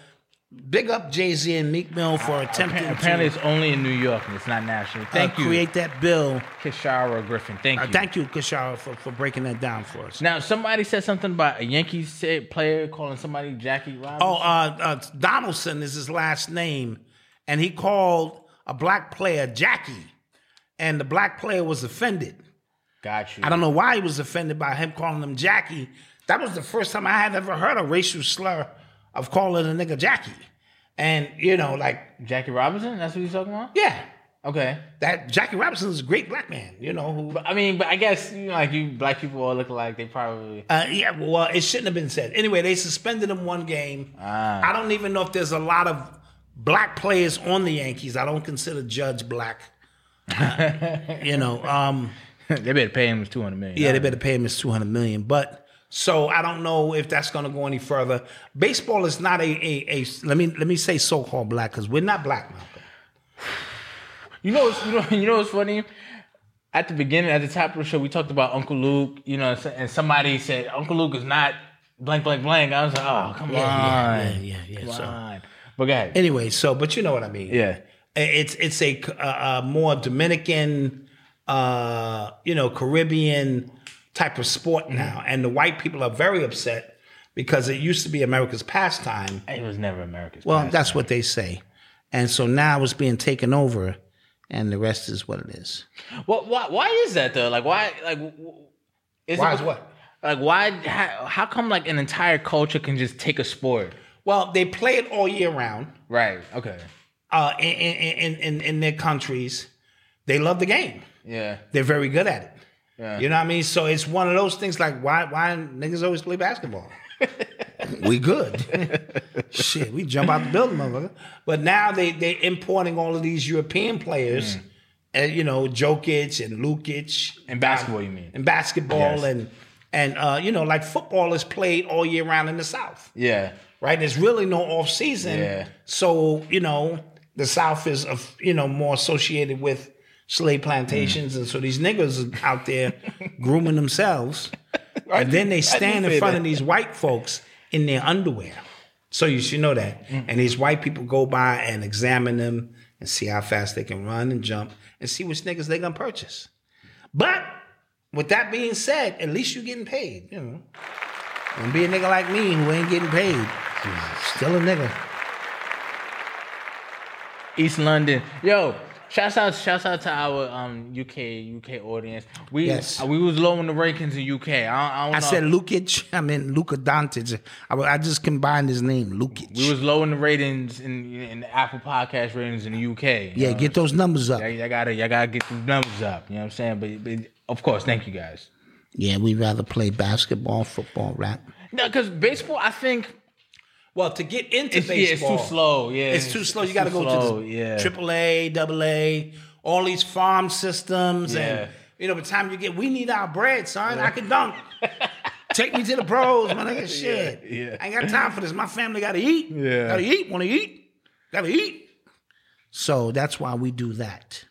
big up Jay Z and Meek Mill for attempting Apparently, apparently it's only in New York and it's not national. uh, Thank you, create that bill. Kishara Griffin. Thank Uh, you. thank you, Kashara, for, for breaking that down for us. Now somebody said something about a Yankees player calling somebody Jackie Robinson. Oh, uh, uh, Donaldson is his last name, and he called a black player Jackie, and the black player was offended. got you. I don't know why he was offended by him calling him Jackie. That was the first time I had ever heard a racial slur of calling a nigga Jackie, and you know, like Jackie Robinson. That's what he's talking about. yeah, Okay. that Jackie Robinson is a great black man. You know who? But I mean, but I guess you know, like you black people all look alike. They probably. Uh, yeah, well, it shouldn't have been said. Anyway, they suspended him one game. Ah. I don't even know if there's a lot of black players on the Yankees. I don't consider Judge black. you know, um, they better pay him two hundred million. yeah, they better pay him his two hundred million. But so I don't know if that's going to go any further. Baseball is not a a, a let me let me say so called black because we're not black, Malcolm. You know, you know, you know what's funny? At the beginning, at the top of the show, we talked about Uncle Luke. You know, and somebody said Uncle Luke is not blank, blank, blank. I was like, oh, come Yeah, on, yeah, yeah, yeah, come so- on. But go ahead. Anyway, so but you know what I mean. Yeah. it's it's a, a, a more Dominican, uh, you know, Caribbean type of sport Mm-hmm. now, and the white people are very upset because it used to be America's pastime. It was never America's. Well, pastime. that's what they say, and so now it's being taken over, and the rest is what it is. Well, why, why is that though? Like, why? Like, is Why it, is what? Like, why? How, how come like an entire culture can just take a sport? Well, they play it all year round. Right. Okay. Uh, in, in, in, in their countries, they love the game. Yeah. They're very good at it. Yeah. You know what I mean? So it's one of those things like why why niggas always play basketball? we good. Shit, we jump out the building, motherfucker. But now they they importing all of these European players, and you know Jokic and Lukic And basketball, you mean? and basketball Yes. and and uh, you know like football is played all year round in the South Yeah. right? There's really no off season. Yeah. So, you know, the South is, of you know, more associated with slave plantations. And so these niggas are out there grooming themselves. And then they stand in front that. of these white folks in their underwear. So you should know that. Mm. And these white people go by and examine them and see how fast they can run and jump and see which niggas they gonna purchase. But with that being said, at least you're getting paid, you know. And be a nigga like me who ain't getting paid. Still a nigga. East London. Yo, shouts out, shouts out to our um UK UK audience. We Yes. uh, we was low in the rankings in UK. I, I I said Lukic. I mean Luka Doncic. I, I just combined his name, Lukic. we was low in the ratings in in the Apple Podcast ratings in the UK. yeah, get those numbers up. Y'all gotta y'all gotta get the numbers up. You know what I'm saying? But, but of course, thank you guys. Yeah, we'd rather play basketball, football, rap. No, because baseball, I think Well, to get into it's, yeah, it's too slow. Yeah, It's too slow. it's you got to go slow, to yeah. A, double A, all these farm systems, Yeah. and you know, by the time you get, we need our bread, son. I can dunk. Take me to the pros, my nigga. Shit, yeah. I ain't got time for this. My family got to eat. Yeah. got to eat. Want to eat? Got to eat. So that's why we do that.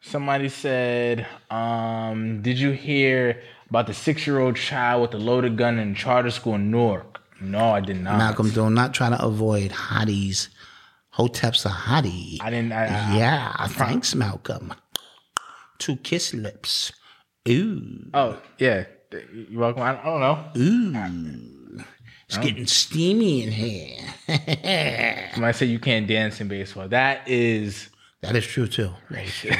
Somebody said, um, "Did you hear about the six-year-old child with a loaded gun in charter school in Newark?" No, I did not. Malcolm, do not try to avoid hotties. Hotep's a hottie. I didn't. I, I, yeah, thanks, Malcolm. Two kiss lips. Ooh. Oh yeah, you're welcome. I, I don't know. Ooh. It's getting steamy in here. Somebody said you can't dance in baseball. That is. that is true too. Can't.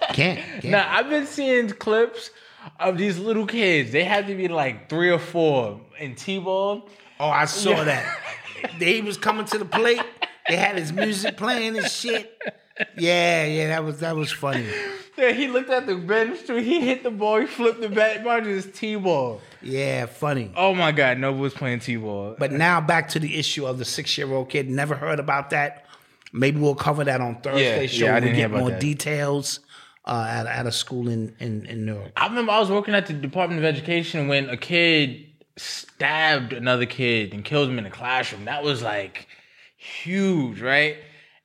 can't. Now I've been seeing clips of these little kids. They have to be like three or four in t-ball. Oh, I saw Yeah. that. He was coming to the plate. They had his music playing and shit. Yeah, yeah, that was that was funny. Yeah, he looked at the bench too. He hit the ball. He flipped the bat. Mind you, t-ball. Yeah, funny. Oh my God, Nova was playing t-ball. But now back to the issue of the six-year-old kid. Never heard about that. Maybe we'll cover that on Thursday Yeah, show. yeah, I we didn't hear get about more that. details uh, at, at a school in in, in Newark. I remember I was working at the Department of Education when a kid stabbed another kid and killed him in the classroom. That was like huge, right?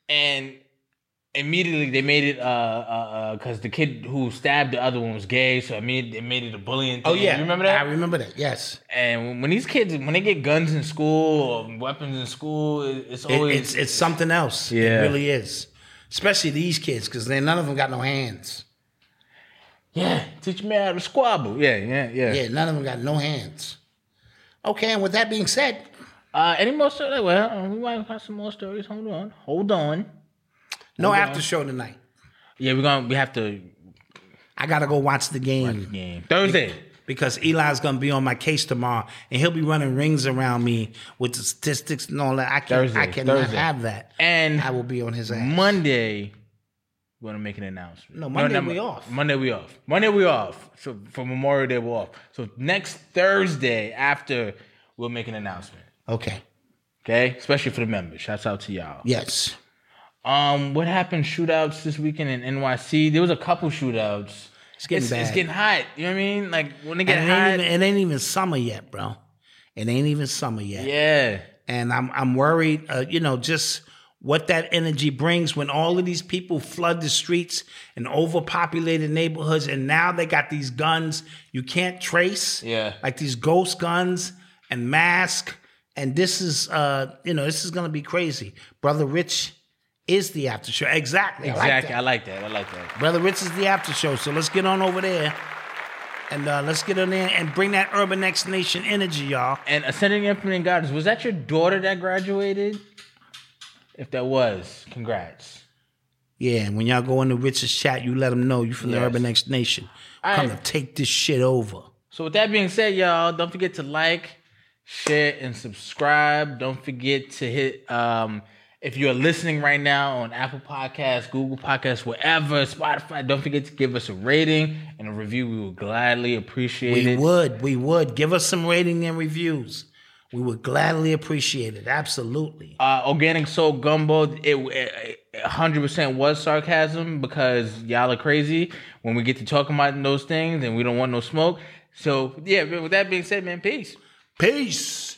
And immediately they made it uh uh because the kid who stabbed the other one was gay, so I made they made it a bullying thing. Oh yeah, you remember that? I remember that. Yes, and when, these kids when they get guns in school or weapons in school, it- it's It- always it's it's something else. Yeah. it really is. Especially these kids, because they none of them got no hands. yeah. Teach me how to squabble. Yeah, yeah, yeah. Yeah, none of them got no hands. Okay, and with that being said, Uh, any more stories? Well, uh, we might have some more stories. Hold on, hold on. no Hold after show tonight. Yeah, we're gonna we have to I gotta go watch the game. game Thursday. Because Eli's gonna be on my case tomorrow, and he'll be running rings around me with the statistics and all that. I can Thursday, I cannot Thursday. have that. And I will be on his ass. Monday, we're gonna make an announcement. No, Monday no, we off. Monday we off. Monday we off. So for Memorial Day we're off. So next Thursday after we'll make an announcement. Okay. Okay, especially for the members. Shouts out to y'all. Yes. Um, what happened? Shootouts this weekend in NYC. There was a couple shootouts. It's getting it's, bad. it's getting hot. You know what I mean? Like when And get it, hot. ain't even, it ain't even summer yet, bro. It ain't even summer yet. yeah. and I'm I'm worried. Uh, you know, just what that energy brings when all of these people flood the streets and overpopulated neighborhoods, and now they got these guns you can't trace. Yeah. like these ghost guns and mask. And this is, uh, you know, this is gonna be crazy. Brother Rich is the after show. Exactly. I like Exactly. that. I like that. I like that. Brother Rich is the after show. So let's get on over there. And uh, let's get on there and bring that Urban X Nation energy, y'all. And Ascending Infinite Goddess, was that your daughter that graduated? If that was, congrats. Yeah, and when y'all go in the Rich's chat, you let them know you from the Urban X Nation. All Come right. to take this shit over. So with that being said, y'all, don't forget to like, share, and subscribe. Don't forget to hit um if you're listening right now on Apple Podcasts, Google Podcasts, wherever, Spotify, don't forget to give us a rating and a review. We would gladly appreciate We it. We would, we would. Give us some rating and reviews. We would gladly appreciate it. Absolutely. uh, organic soul gumbo it, it 100% was sarcasm because y'all are crazy when we get to talking about those things and we don't want no smoke so yeah with that being said man peace Peace.